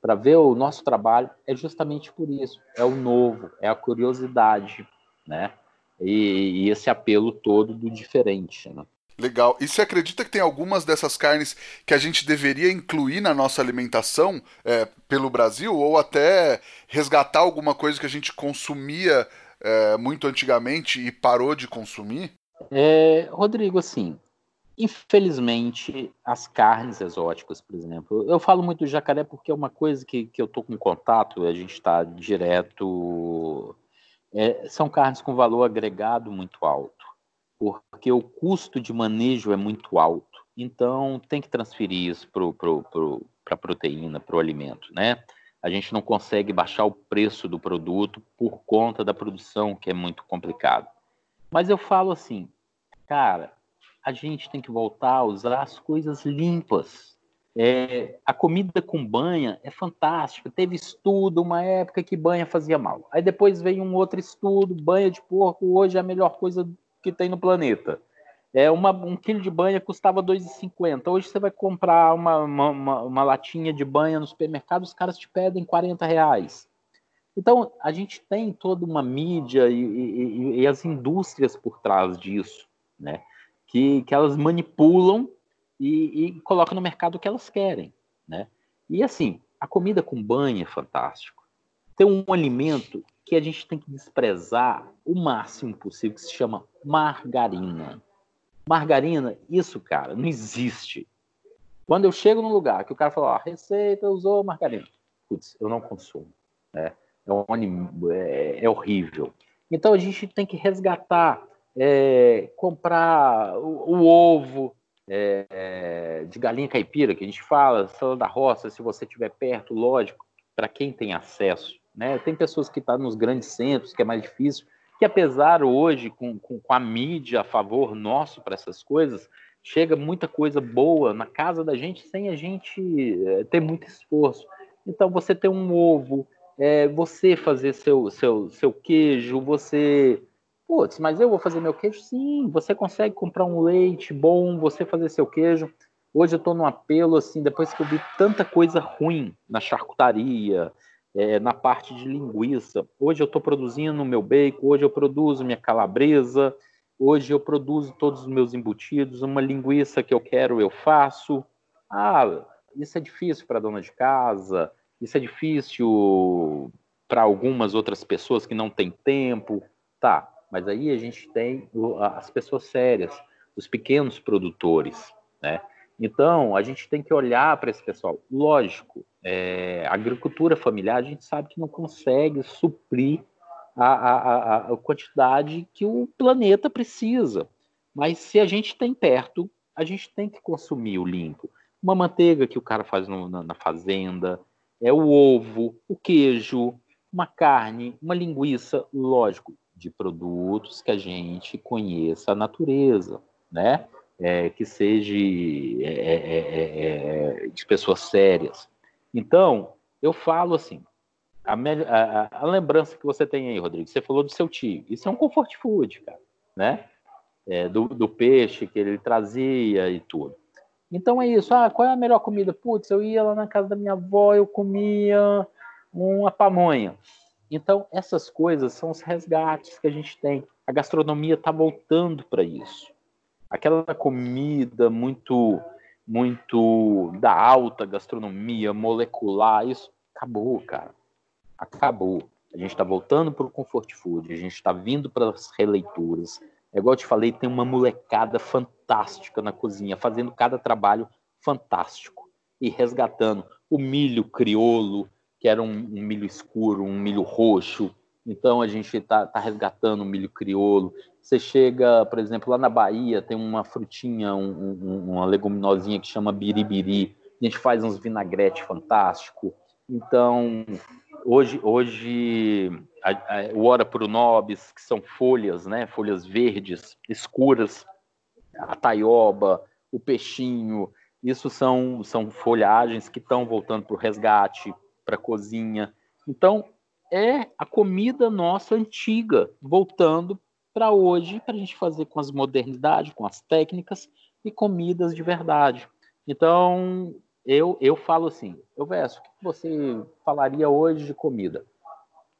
para ver o nosso trabalho é justamente por isso. É o novo, é a curiosidade, né? E, e esse apelo todo do diferente, né? Legal. E você acredita que tem algumas dessas carnes que a gente deveria incluir na nossa alimentação é, pelo Brasil? Ou até resgatar alguma coisa que a gente consumia é, muito antigamente e parou de consumir? É, Rodrigo, assim, infelizmente, as carnes exóticas, por exemplo, eu falo muito do jacaré porque é uma coisa que, que eu estou com contato, a gente está direto. É, são carnes com valor agregado muito alto porque o custo de manejo é muito alto. Então, tem que transferir isso para pro, pro, a proteína, para o alimento, né? A gente não consegue baixar o preço do produto por conta da produção, que é muito complicado. Mas eu falo assim, cara, a gente tem que voltar a usar as coisas limpas. É, a comida com banha é fantástica. Teve estudo, uma época que banha fazia mal. Aí depois veio um outro estudo, banha de porco hoje é a melhor coisa que tem no planeta. É uma, um quilo de banha custava 2,50. Hoje você vai comprar uma, uma, uma, latinha de banha no supermercado, os caras te pedem 40 reais. Então, a gente tem toda uma mídia e, e, e as indústrias por trás disso, né? Que, que elas manipulam e, e colocam no mercado o que elas querem, né? E assim, a comida com banha é fantástico. Tem um alimento que a gente tem que desprezar o máximo possível, que se chama margarina. Margarina, isso, cara, não existe. Quando eu chego num lugar que o cara fala, ah, receita usou margarina, putz, eu não consumo. Né? É, é, é horrível. Então a gente tem que resgatar, é, comprar o, o ovo é, de galinha caipira, que a gente fala, salada da roça, se você estiver perto, lógico, para quem tem acesso né? Tem pessoas que estão tá nos grandes centros, que é mais difícil, que apesar hoje, com, com, com a mídia a favor nosso para essas coisas, chega muita coisa boa na casa da gente sem a gente é, ter muito esforço. Então, você ter um ovo, é, você fazer seu, seu, seu queijo, você. Putz, mas eu vou fazer meu queijo? Sim, você consegue comprar um leite bom, você fazer seu queijo. Hoje eu estou num apelo, assim, depois que eu vi tanta coisa ruim na charcutaria, é, na parte de linguiça. Hoje eu estou produzindo meu bacon, hoje eu produzo minha calabresa, hoje eu produzo todos os meus embutidos, uma linguiça que eu quero eu faço. Ah, isso é difícil para dona de casa, isso é difícil para algumas outras pessoas que não têm tempo. Tá, mas aí a gente tem as pessoas sérias, os pequenos produtores, né? Então, a gente tem que olhar para esse pessoal. Lógico, é, a agricultura familiar, a gente sabe que não consegue suprir a, a, a, quantidade que o planeta precisa. Mas se a gente tem perto, a gente tem que consumir o limpo. Uma manteiga que o cara faz no, na, na fazenda, é o ovo, o queijo, uma carne, uma linguiça, lógico, de produtos que a gente conheça a natureza, né? é, que seja é é, é, é, de pessoas sérias. Então, eu falo assim, a, a, a, lembrança que você tem aí, Rodrigo, você falou do seu tio, isso é um comfort food, cara, né? Do, do, peixe que ele trazia e tudo. Então é isso. Ah, qual é a melhor comida? Putz, eu ia lá na casa da minha avó, eu comia uma pamonha. Então, essas coisas são os resgates que a gente tem. A gastronomia está voltando para isso aquela comida muito muito da alta gastronomia molecular, isso acabou, cara. Acabou. A gente está voltando para o comfort food, a gente está vindo para as releituras. É igual eu te falei, tem uma molecada fantástica na cozinha, fazendo cada trabalho fantástico e resgatando o milho criolo, que era um, um milho escuro, um milho roxo. Então a gente está tá resgatando o milho criolo. Você chega, por exemplo, lá na Bahia, tem uma frutinha, um, um, uma leguminosinha que chama biribiri. A gente faz uns vinagrete fantástico. Então, hoje, hoje a, a, o Ora pro Nobis, que são folhas, né? Folhas verdes, escuras. A taioba, o peixinho. Isso são, são folhagens que estão voltando para o resgate, para a cozinha. Então, é a comida nossa antiga, voltando para hoje, para a gente fazer com as modernidades, com as técnicas e comidas de verdade. Então, eu, eu falo assim, eu verso, o que você falaria hoje de comida?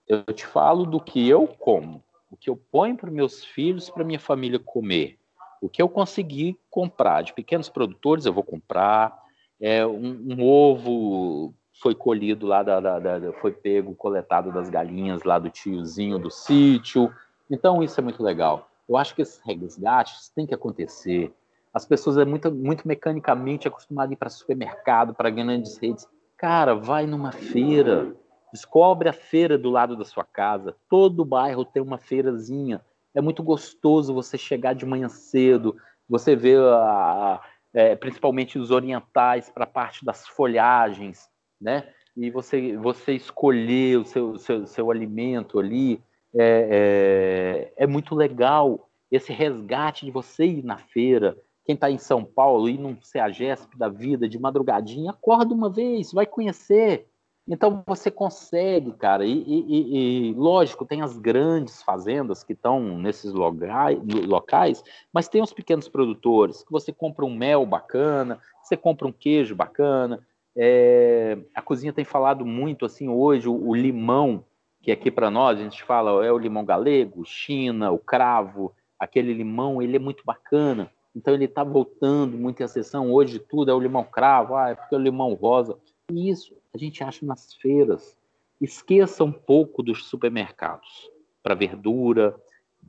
Eu te falo do que eu como, o que eu ponho para meus filhos, para minha família comer, O que eu conseguir comprar de pequenos produtores, eu vou comprar. É, um, um ovo foi colhido lá, da, da, da, foi pego, coletado das galinhas lá do tiozinho do sítio. Então, isso é muito legal. Eu acho que esses resgates têm que acontecer. As pessoas é muito, muito mecanicamente acostumadas a ir para supermercado, para grandes redes. Cara, vai numa feira, descobre a feira do lado da sua casa. Todo bairro tem uma feirazinha. É muito gostoso você chegar de manhã cedo, você vê a, é, principalmente os orientais para a parte das folhagens, né? E você, você escolher o seu, seu, seu alimento ali é, é, é muito legal. Esse resgate de você ir na feira, quem está em São Paulo, ir num CEAGESP da vida de madrugadinha, acorda uma vez, vai conhecer. Então você consegue, cara, e, e, e, lógico, tem as grandes fazendas que estão nesses locais, locais, mas tem os pequenos produtores, que você compra um mel bacana, você compra um queijo bacana, é, a cozinha tem falado muito assim hoje, o, o limão, que aqui para nós a gente fala é o limão galego, China, o cravo, aquele limão, ele é muito bacana. Então ele está voltando muito em sessão. Hoje tudo é o limão cravo, ah, é porque é o limão rosa. E isso a gente acha nas feiras. Esqueça um pouco dos supermercados para verdura,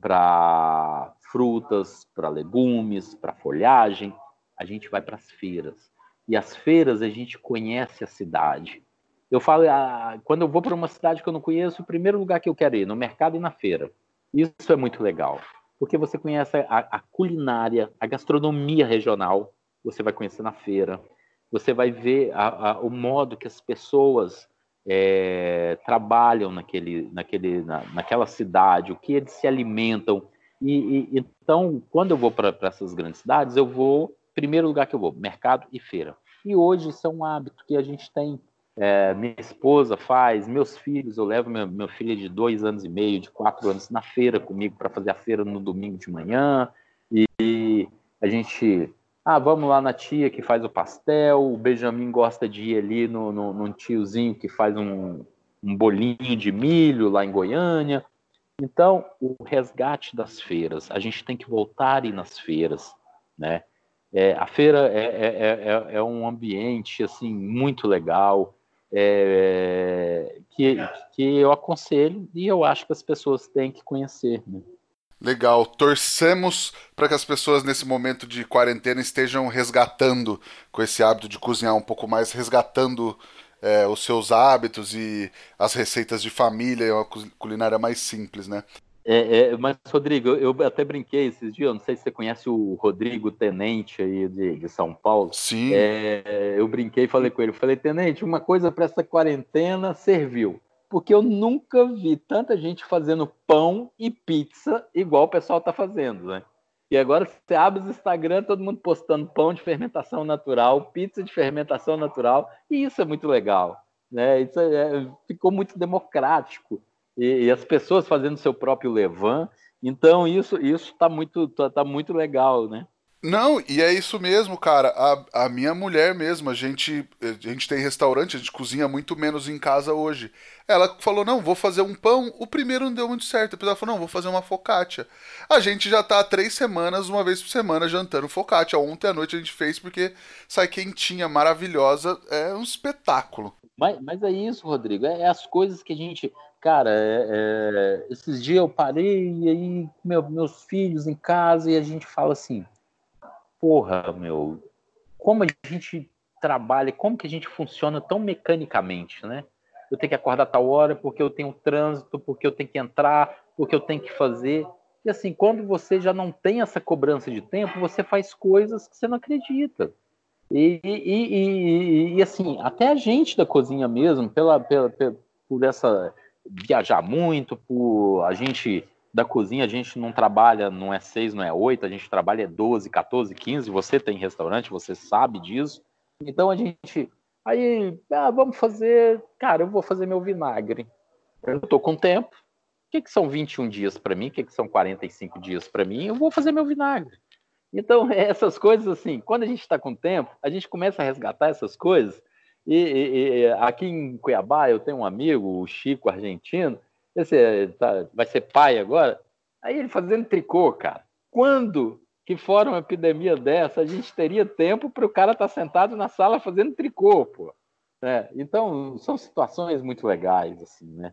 para frutas, para legumes, para folhagem. A gente vai para as feiras. E as feiras a gente conhece a cidade. Eu falo, ah, quando eu vou para uma cidade que eu não conheço, o primeiro lugar que eu quero ir, no mercado e na feira. Isso é muito legal, porque você conhece a, a culinária, a gastronomia regional, você vai conhecer na feira, você vai ver a, a, o modo que as pessoas é, trabalham naquele, naquele, na, naquela cidade, o que eles se alimentam. E, e então, quando eu vou para essas grandes cidades, eu vou primeiro lugar que eu vou, mercado e feira. E hoje isso é um hábito que a gente tem. É, minha esposa faz, meus filhos, eu levo meu, meu filho de dois anos e meio, de quatro anos na feira comigo para fazer a feira no domingo de manhã. E a gente, ah, vamos lá na tia que faz o pastel. O Benjamin gosta de ir ali no, no, no tiozinho que faz um, um bolinho de milho lá em Goiânia. Então, o resgate das feiras, a gente tem que voltar ir nas feiras, né? É, a feira é, é, é, é, um ambiente assim muito legal é, que, que eu aconselho e eu acho que as pessoas têm que conhecer. Né? Legal. Torcemos para que as pessoas nesse momento de quarentena estejam resgatando com esse hábito de cozinhar um pouco mais, resgatando é, os seus hábitos e as receitas de família, uma culinária mais simples, né? É, é, mas, Rodrigo, eu até brinquei esses dias, não sei se você conhece o Rodrigo Tenente aí de, de São Paulo. Sim. É, eu brinquei e falei com ele, falei, Tenente, uma coisa para essa quarentena serviu. Porque eu nunca vi tanta gente fazendo pão e pizza igual o pessoal está fazendo, né? E agora você abre o Instagram, todo mundo postando pão de fermentação natural, pizza de fermentação natural, e isso é muito legal. Né? Isso é, ficou muito democrático e, e as pessoas fazendo seu próprio levan. Então isso isso está muito tá, tá, muito legal, né? Não, e é isso mesmo, cara. A, a minha mulher mesmo, a gente, a gente tem restaurante, a gente cozinha muito menos em casa hoje. Ela falou: não, vou fazer um pão. O primeiro não deu muito certo. Depois ela falou: não, vou fazer uma focaccia. A gente já tá há três semanas, uma vez por semana, jantando focaccia. Ontem à noite a gente fez porque sai quentinha, maravilhosa. É um espetáculo. Mas, mas é isso, Rodrigo. É, é as coisas que a gente. Cara, é, é, esses dias eu parei e aí meu, meus filhos em casa e a gente fala assim, porra, meu, como a gente trabalha, como que a gente funciona tão mecanicamente, né? Eu tenho que acordar tal hora porque eu tenho trânsito, porque eu tenho que entrar, porque eu tenho que fazer. E assim, quando você já não tem essa cobrança de tempo, você faz coisas que você não acredita. E, e, e, e assim, até a gente da cozinha mesmo, pela, pela, pela por essa viajar muito, por a gente da cozinha, a gente não trabalha, não é seis, não é oito, a gente trabalha 12, 14, 15. Você tem restaurante, você sabe disso. Então a gente. Aí, ah, vamos fazer. Cara, eu vou fazer meu vinagre. Eu tô com tempo. O que, que são 21 dias para mim? O que, que são 45 dias para mim? Eu vou fazer meu vinagre. Então, essas coisas assim, quando a gente está com tempo, a gente começa a resgatar essas coisas e, e, e, aqui em Cuiabá eu tenho um amigo, o Chico argentino, esse tá, vai ser pai agora. Aí ele fazendo tricô, cara. Quando que fora uma epidemia dessa, a gente teria tempo para o cara estar tá sentado na sala fazendo tricô, pô. É, então, são situações muito legais, assim, né?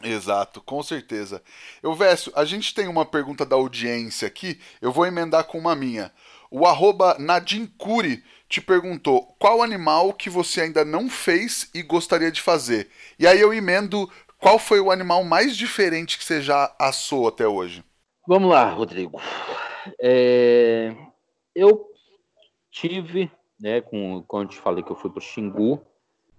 Exato, com certeza. Eu, Vécio, a gente tem uma pergunta da audiência aqui, eu vou emendar com uma minha. O arroba te perguntou qual animal que você ainda não fez e gostaria de fazer. E aí eu emendo qual foi o animal mais diferente que você já assou até hoje. Vamos lá, Rodrigo. É... Eu tive, né, com, quando te falei que eu fui para o Xingu,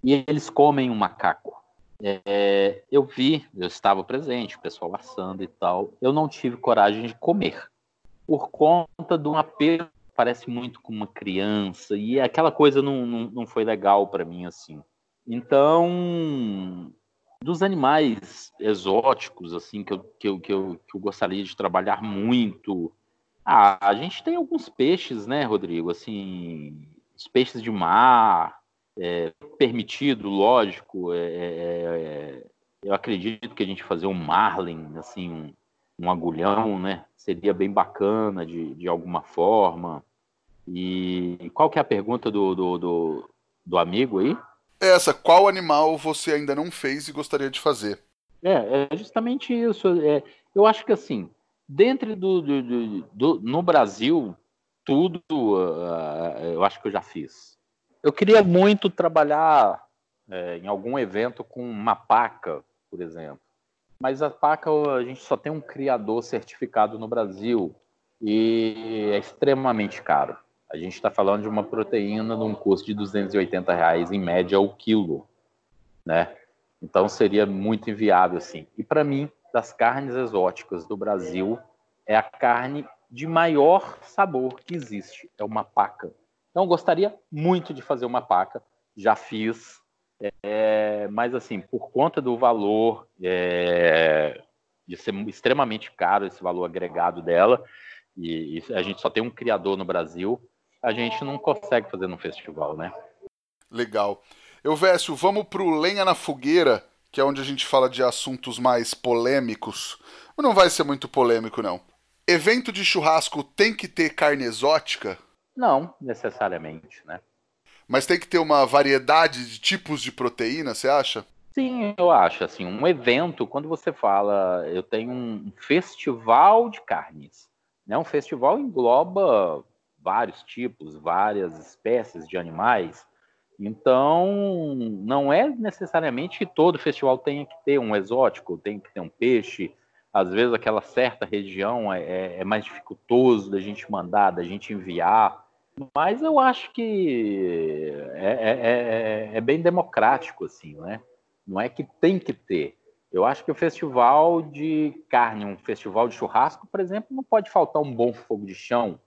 e eles comem um macaco. É, eu vi, eu estava presente, o pessoal assando e tal. Eu não tive coragem de comer por conta de um apelo parece muito com uma criança e aquela coisa não, não, não foi legal para mim assim. Então, dos animais exóticos assim que eu, que eu, que eu, que eu gostaria de trabalhar muito, ah, a gente tem alguns peixes, né, Rodrigo? Assim, os peixes de mar, é, permitido, lógico. É, é, é, eu acredito que a gente fazer um marlin, assim, um, um agulhão, né? Seria bem bacana de, de alguma forma. E qual que é a pergunta do, do, do, do amigo aí? Essa, qual animal você ainda não fez e gostaria de fazer? É, é justamente isso. É, eu acho que assim, dentro do, do, do no Brasil, tudo uh, eu acho que eu já fiz. Eu queria muito trabalhar é, em algum evento com uma paca, por exemplo. Mas a paca a gente só tem um criador certificado no Brasil e é extremamente caro. A gente está falando de uma proteína num custo de 280 reais em média o quilo, né? Então seria muito inviável assim. E para mim, das carnes exóticas do Brasil, é a carne de maior sabor que existe. É uma paca. Então, gostaria muito de fazer uma paca, já fiz, é, mas assim, por conta do valor, é, de ser extremamente caro esse valor agregado dela, e, e, a gente só tem um criador no Brasil, a gente não consegue fazer no festival, né? Legal. Eu, Vécio, vamos pro Lenha na Fogueira, que é onde a gente fala de assuntos mais polêmicos. Não vai ser muito polêmico, não. Evento de churrasco tem que ter carne exótica? Não, necessariamente, né? Mas tem que ter uma variedade de tipos de proteína, você acha? Sim, eu acho. Assim, um evento, quando você fala, eu tenho um festival de carnes, né? Um festival engloba vários tipos, várias espécies de animais. Então, não é necessariamente que todo festival tenha que ter um exótico, tem que ter um peixe. Às vezes, aquela certa região é, é, é mais dificultoso da gente mandar, da gente enviar. Mas eu acho que é, é, é, é, bem democrático, assim, né? Não é que tem que ter. Eu acho que o festival de carne, um festival de churrasco, por exemplo, não pode faltar um bom fogo de chão,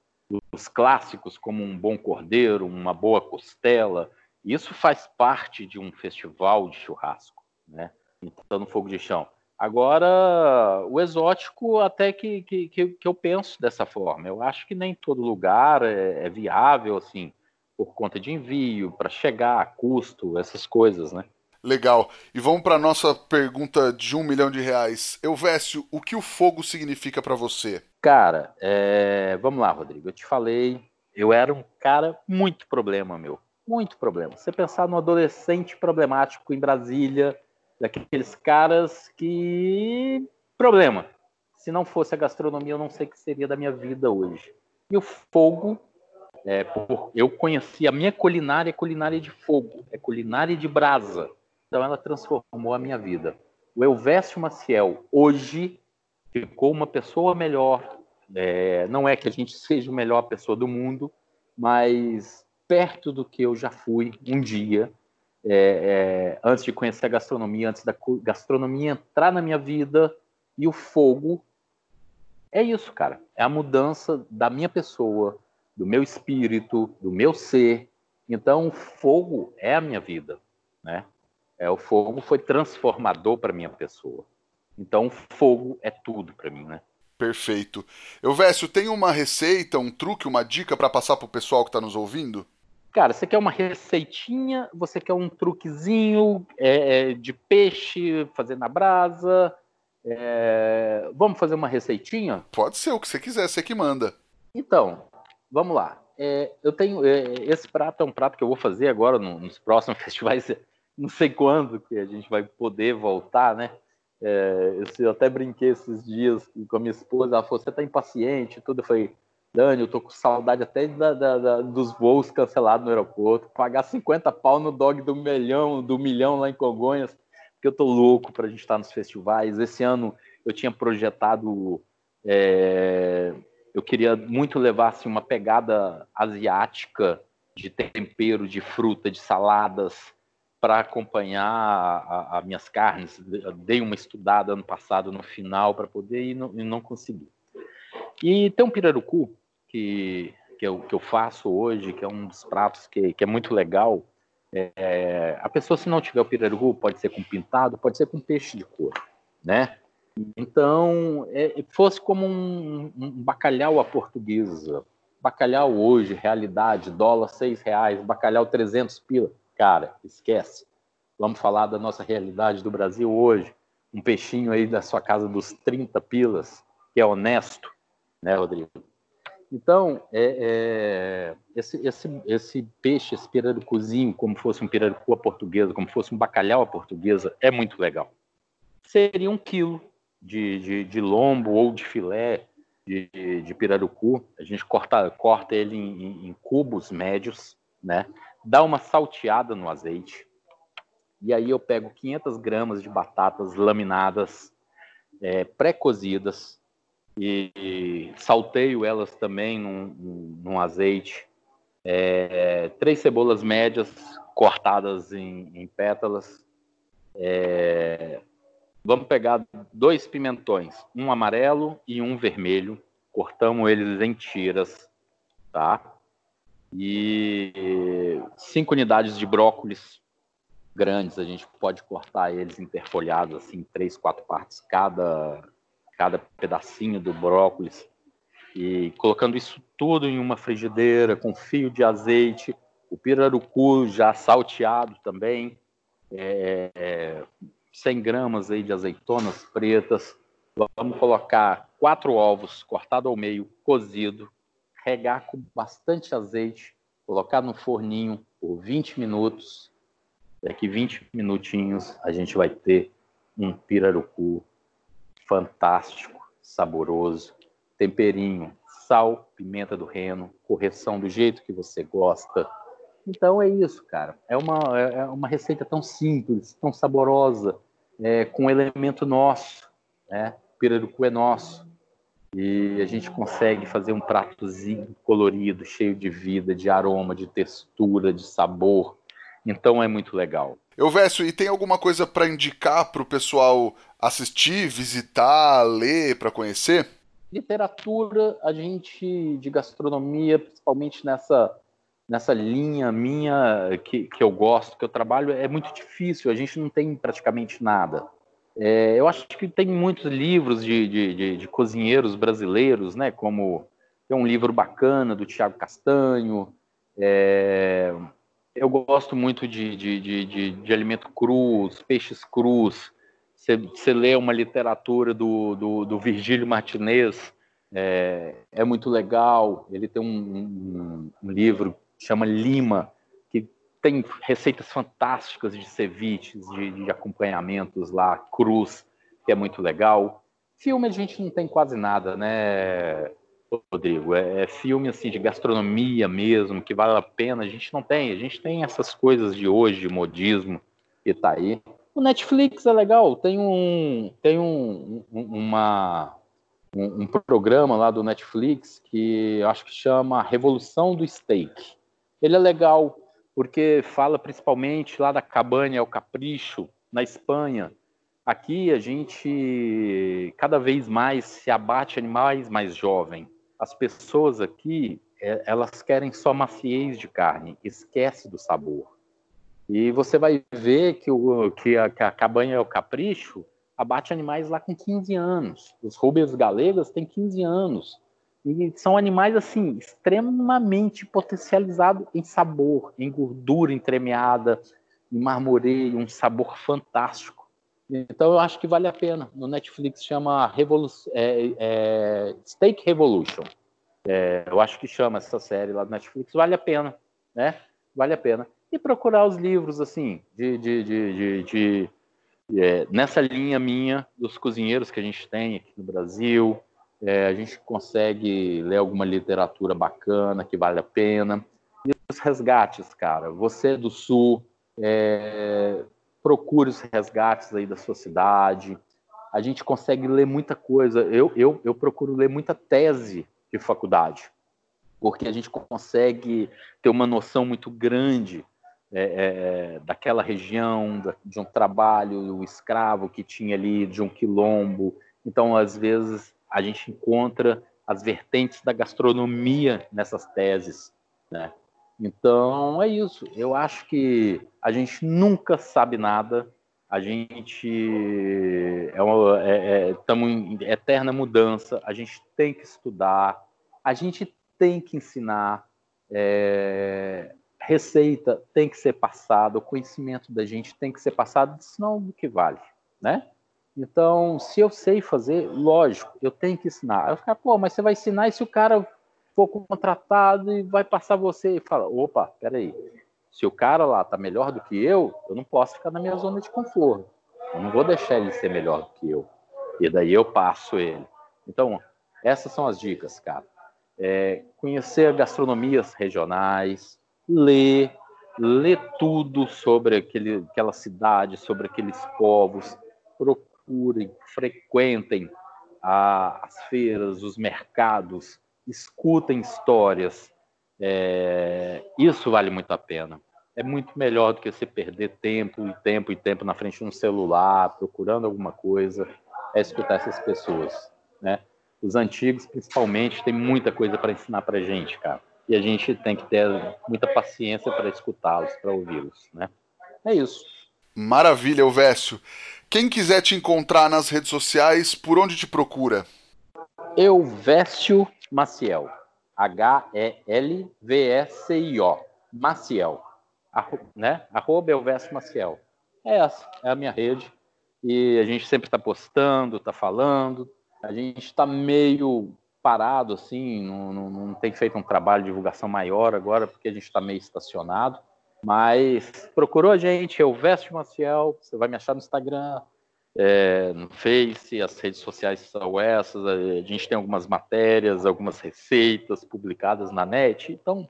os clássicos como um bom cordeiro, uma boa costela. Isso faz parte de um festival de churrasco, né? Então, no fogo de chão. Agora, o exótico, até que, que, que, eu penso dessa forma. Eu acho que nem todo lugar é, é viável, assim, por conta de envio, para chegar, custo, essas coisas, né? Legal. E vamos para nossa pergunta de um milhão de reais. Elvésio, o que o fogo significa para você? Cara, é... vamos lá, Rodrigo. Eu te falei, eu era um cara muito problema, meu. Muito problema. Você pensar no adolescente problemático em Brasília, daqueles caras que. Problema. Se não fosse a gastronomia, eu não sei o que seria da minha vida hoje. E o fogo, é, por, eu conheci a minha culinária, é culinária de fogo, é culinária de brasa. Então ela transformou a minha vida. O Elvésio Maciel, hoje, ficou uma pessoa melhor. É, não é que a gente seja a melhor pessoa do mundo, mas perto do que eu já fui um dia é, é, antes de conhecer a gastronomia, antes da gastronomia entrar na minha vida e o fogo. É isso, cara. É a mudança da minha pessoa, do meu espírito, do meu ser. Então, o fogo é a minha vida, né? É, o fogo foi transformador para minha pessoa. Então, o fogo é tudo para mim, né? Perfeito. Eu, Vécio, tem uma receita, um truque, uma dica para passar para o pessoal que está nos ouvindo? Cara, você quer uma receitinha, você quer um truquezinho é, é, de peixe, fazer na brasa. É... Vamos fazer uma receitinha? Pode ser o que você quiser, você que manda. Então, vamos lá. É, eu tenho é, esse prato é um prato que eu vou fazer agora no, nos próximos festivais. Não sei quando que a gente vai poder voltar, né? É, eu até brinquei esses dias com a minha esposa. Ela falou: "Você tá impaciente?" Tudo. Eu falei: Dani, eu tô com saudade até da, da, da, dos voos cancelados no aeroporto. Pagar 50 pau no dog do milhão, do milhão lá em Congonhas, porque eu tô louco pra gente estar nos festivais. Esse ano eu tinha projetado é, eu queria muito levar assim, uma pegada asiática de tempero, de fruta, de saladas para acompanhar as minhas carnes. dei uma estudada ano passado no final para poder e não, e não consegui. E tem um pirarucu que, que, eu, que eu faço hoje, que é um dos pratos que, que é muito legal. É, a pessoa, se não tiver o pirarucu, pode ser com pintado, pode ser com peixe de cor, né? Então, é, fosse como um, um, bacalhau à portuguesa. Bacalhau hoje, realidade, dólar seis reais, bacalhau 300 pila. Cara, esquece. Vamos falar da nossa realidade do Brasil hoje. Um peixinho aí da sua casa dos 30 pilas, que é honesto, né, Rodrigo? Então, é, é, esse, esse, esse peixe, esse pirarucuzinho, como fosse um pirarucu à portuguesa, como fosse um bacalhau à portuguesa, é muito legal. Seria um quilo de, de, de lombo ou de filé de, de, pirarucu. A gente corta, corta ele em, em, cubos médios, né? Dá uma salteada no azeite. E aí eu pego 500 gramas de batatas laminadas, é, pré-cozidas, e, salteio elas também num, num azeite. É, três cebolas médias cortadas em, em pétalas, é, Vamos pegar dois pimentões, um amarelo e um vermelho. Cortamos eles em tiras, tá? E cinco unidades de brócolis grandes. A gente pode cortar eles interfolhados, assim, três, quatro partes cada, cada pedacinho do brócolis. E colocando isso tudo em uma frigideira com fio de azeite, o pirarucu já salteado também, é, 100 gramas aí de azeitonas pretas. Vamos colocar quatro ovos cortados ao meio, cozido, regar com bastante azeite, colocar no forninho por 20 minutos. Daqui 20 minutinhos a gente vai ter um pirarucu fantástico, saboroso, temperinho, sal, pimenta do reino, correção do jeito que você gosta, então é isso, cara. É uma, é, é uma receita tão simples, tão saborosa, é, com elemento nosso, né? Pirarucu é nosso. E a gente consegue fazer um pratozinho colorido, cheio de vida, de aroma, de textura, de sabor. Então é muito legal. Eu Vécio, e tem alguma coisa para indicar para o pessoal assistir, visitar, ler, para conhecer? Literatura, a gente de gastronomia, principalmente nessa nessa linha minha que, que eu gosto, que eu trabalho, é muito difícil, a gente não tem praticamente nada. É, eu acho que tem muitos livros de, de, de, de, cozinheiros brasileiros, né? Como tem um livro bacana do Tiago Castanho. É, eu gosto muito de, de, de, alimento cru, peixes crus. Você lê uma literatura do, do, do Virgílio Martinez, é, é, muito legal. Ele tem um, um, um livro chama Lima, que tem receitas fantásticas de ceviches, de, de acompanhamentos lá, cruz, que é muito legal. Filme a gente não tem quase nada, né, Rodrigo? É, é, filme assim de gastronomia mesmo, que vale a pena. A gente não tem. A gente tem essas coisas de hoje, de modismo, que tá aí. O Netflix é legal. Tem um, tem um, uma, um, um programa lá do Netflix que acho que chama Revolução do Steak. Ele é legal porque fala principalmente lá da Cabana ao Capricho, na Espanha. Aqui a gente cada vez mais se abate animais mais jovem. As pessoas aqui, é, elas querem só maciez de carne, esquece do sabor. E você vai ver que, o, que, a, que a Cabanha ao Capricho abate animais lá com 15 anos. Os Rubens Galegas têm 15 anos. E são animais assim extremamente potencializados em sabor, em gordura entremeada, em marmoreio, um sabor fantástico. Então eu acho que vale a pena. No Netflix chama Revolu é, é, Steak Revolution. É, eu acho que chama essa série lá do Netflix, vale a pena, né? Vale a pena. E procurar os livros, assim, de, de, de, de, é, nessa linha minha dos cozinheiros que a gente tem aqui no Brasil, é, a gente consegue ler alguma literatura bacana que vale a pena. E os resgates, cara. Você do Sul, é, procure os resgates aí da sua cidade. A gente consegue ler muita coisa. Eu, eu, eu procuro ler muita tese de faculdade, porque a gente consegue ter uma noção muito grande é, é, daquela região, de um trabalho escravo que tinha ali, de um quilombo. Então, às vezes, a gente encontra as vertentes da gastronomia nessas teses, né? Então, é isso. Eu acho que a gente nunca sabe nada, a gente é, é, é em eterna mudança, a gente tem que estudar, a gente tem que ensinar, é, receita tem que ser passada, o conhecimento da gente tem que ser passado, senão o que vale, né? Então, se eu sei fazer, lógico, eu tenho que ensinar. Aí eu ficar, pô, mas você vai ensinar e se o cara for contratado e vai passar você e fala, opa, peraí, se o cara lá tá melhor do que eu, eu não posso ficar na minha zona de conforto. Eu não vou deixar ele ser melhor do que eu. E daí eu passo ele. Então, essas são as dicas, cara. É, conhecer gastronomias regionais, ler, ler tudo sobre aquele, aquela cidade, sobre aqueles povos, procurem, frequentem a, as feiras, os mercados, escutem histórias. É, isso vale muito a pena. É muito melhor do que você perder tempo e tempo e tempo na frente de um celular, procurando alguma coisa, é escutar essas pessoas, né? Os antigos, principalmente, têm muita coisa para ensinar para gente, cara. E a gente tem que ter muita paciência para escutá-los, para ouvi-los, né? É isso. Maravilha, Elvésio. Quem quiser te encontrar nas redes sociais, por onde te procura? Elvésio Maciel. H-E-L-V-S-I-O. Maciel. Arro, né? Arroba Elvésio Maciel. É essa, é a minha rede. E a gente sempre está postando, está falando. A gente está meio parado, assim, não, não, não, tem feito um trabalho de divulgação maior agora, porque a gente está meio estacionado. Mas procurou a gente, eu Veste Maciel, você vai me achar no Instagram, é, no Face, as redes sociais são essas, a gente tem algumas matérias, algumas receitas publicadas na net, então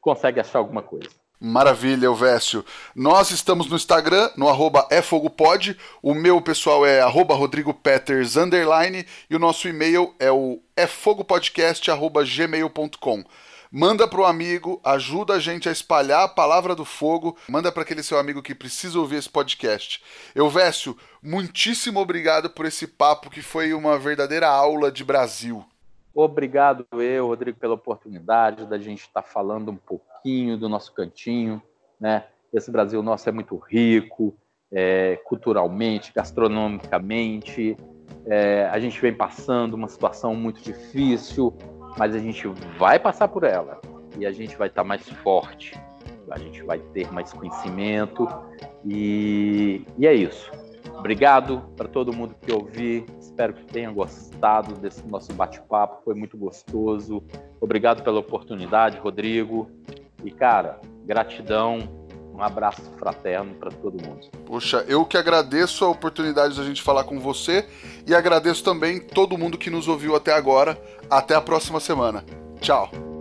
consegue achar alguma coisa. Maravilha, Elvésio. Nós estamos no Instagram, no arroba efogopod. O meu pessoal é arroba rodrigopeters, e o nosso e-mail é o efogopodcast.gmail.com. Manda para o amigo, ajuda a gente a espalhar a palavra do fogo, manda para aquele seu amigo que precisa ouvir esse podcast. Elvésio, muitíssimo obrigado por esse papo que foi uma verdadeira aula de Brasil. Obrigado eu, Rodrigo, pela oportunidade da gente estar tá falando um pouquinho do nosso cantinho, né? Esse Brasil nosso é muito rico, é, culturalmente, gastronomicamente. É, a gente vem passando uma situação muito difícil, mas a gente vai passar por ela e a gente vai estar tá mais forte, a gente vai ter mais conhecimento e, e é isso. Obrigado para todo mundo que ouviu. Espero que tenha gostado desse nosso bate-papo. Foi muito gostoso. Obrigado pela oportunidade, Rodrigo. E, cara, gratidão. Um abraço fraterno para todo mundo. Poxa, eu que agradeço a oportunidade de a gente falar com você e agradeço também todo mundo que nos ouviu até agora. Até a próxima semana. Tchau.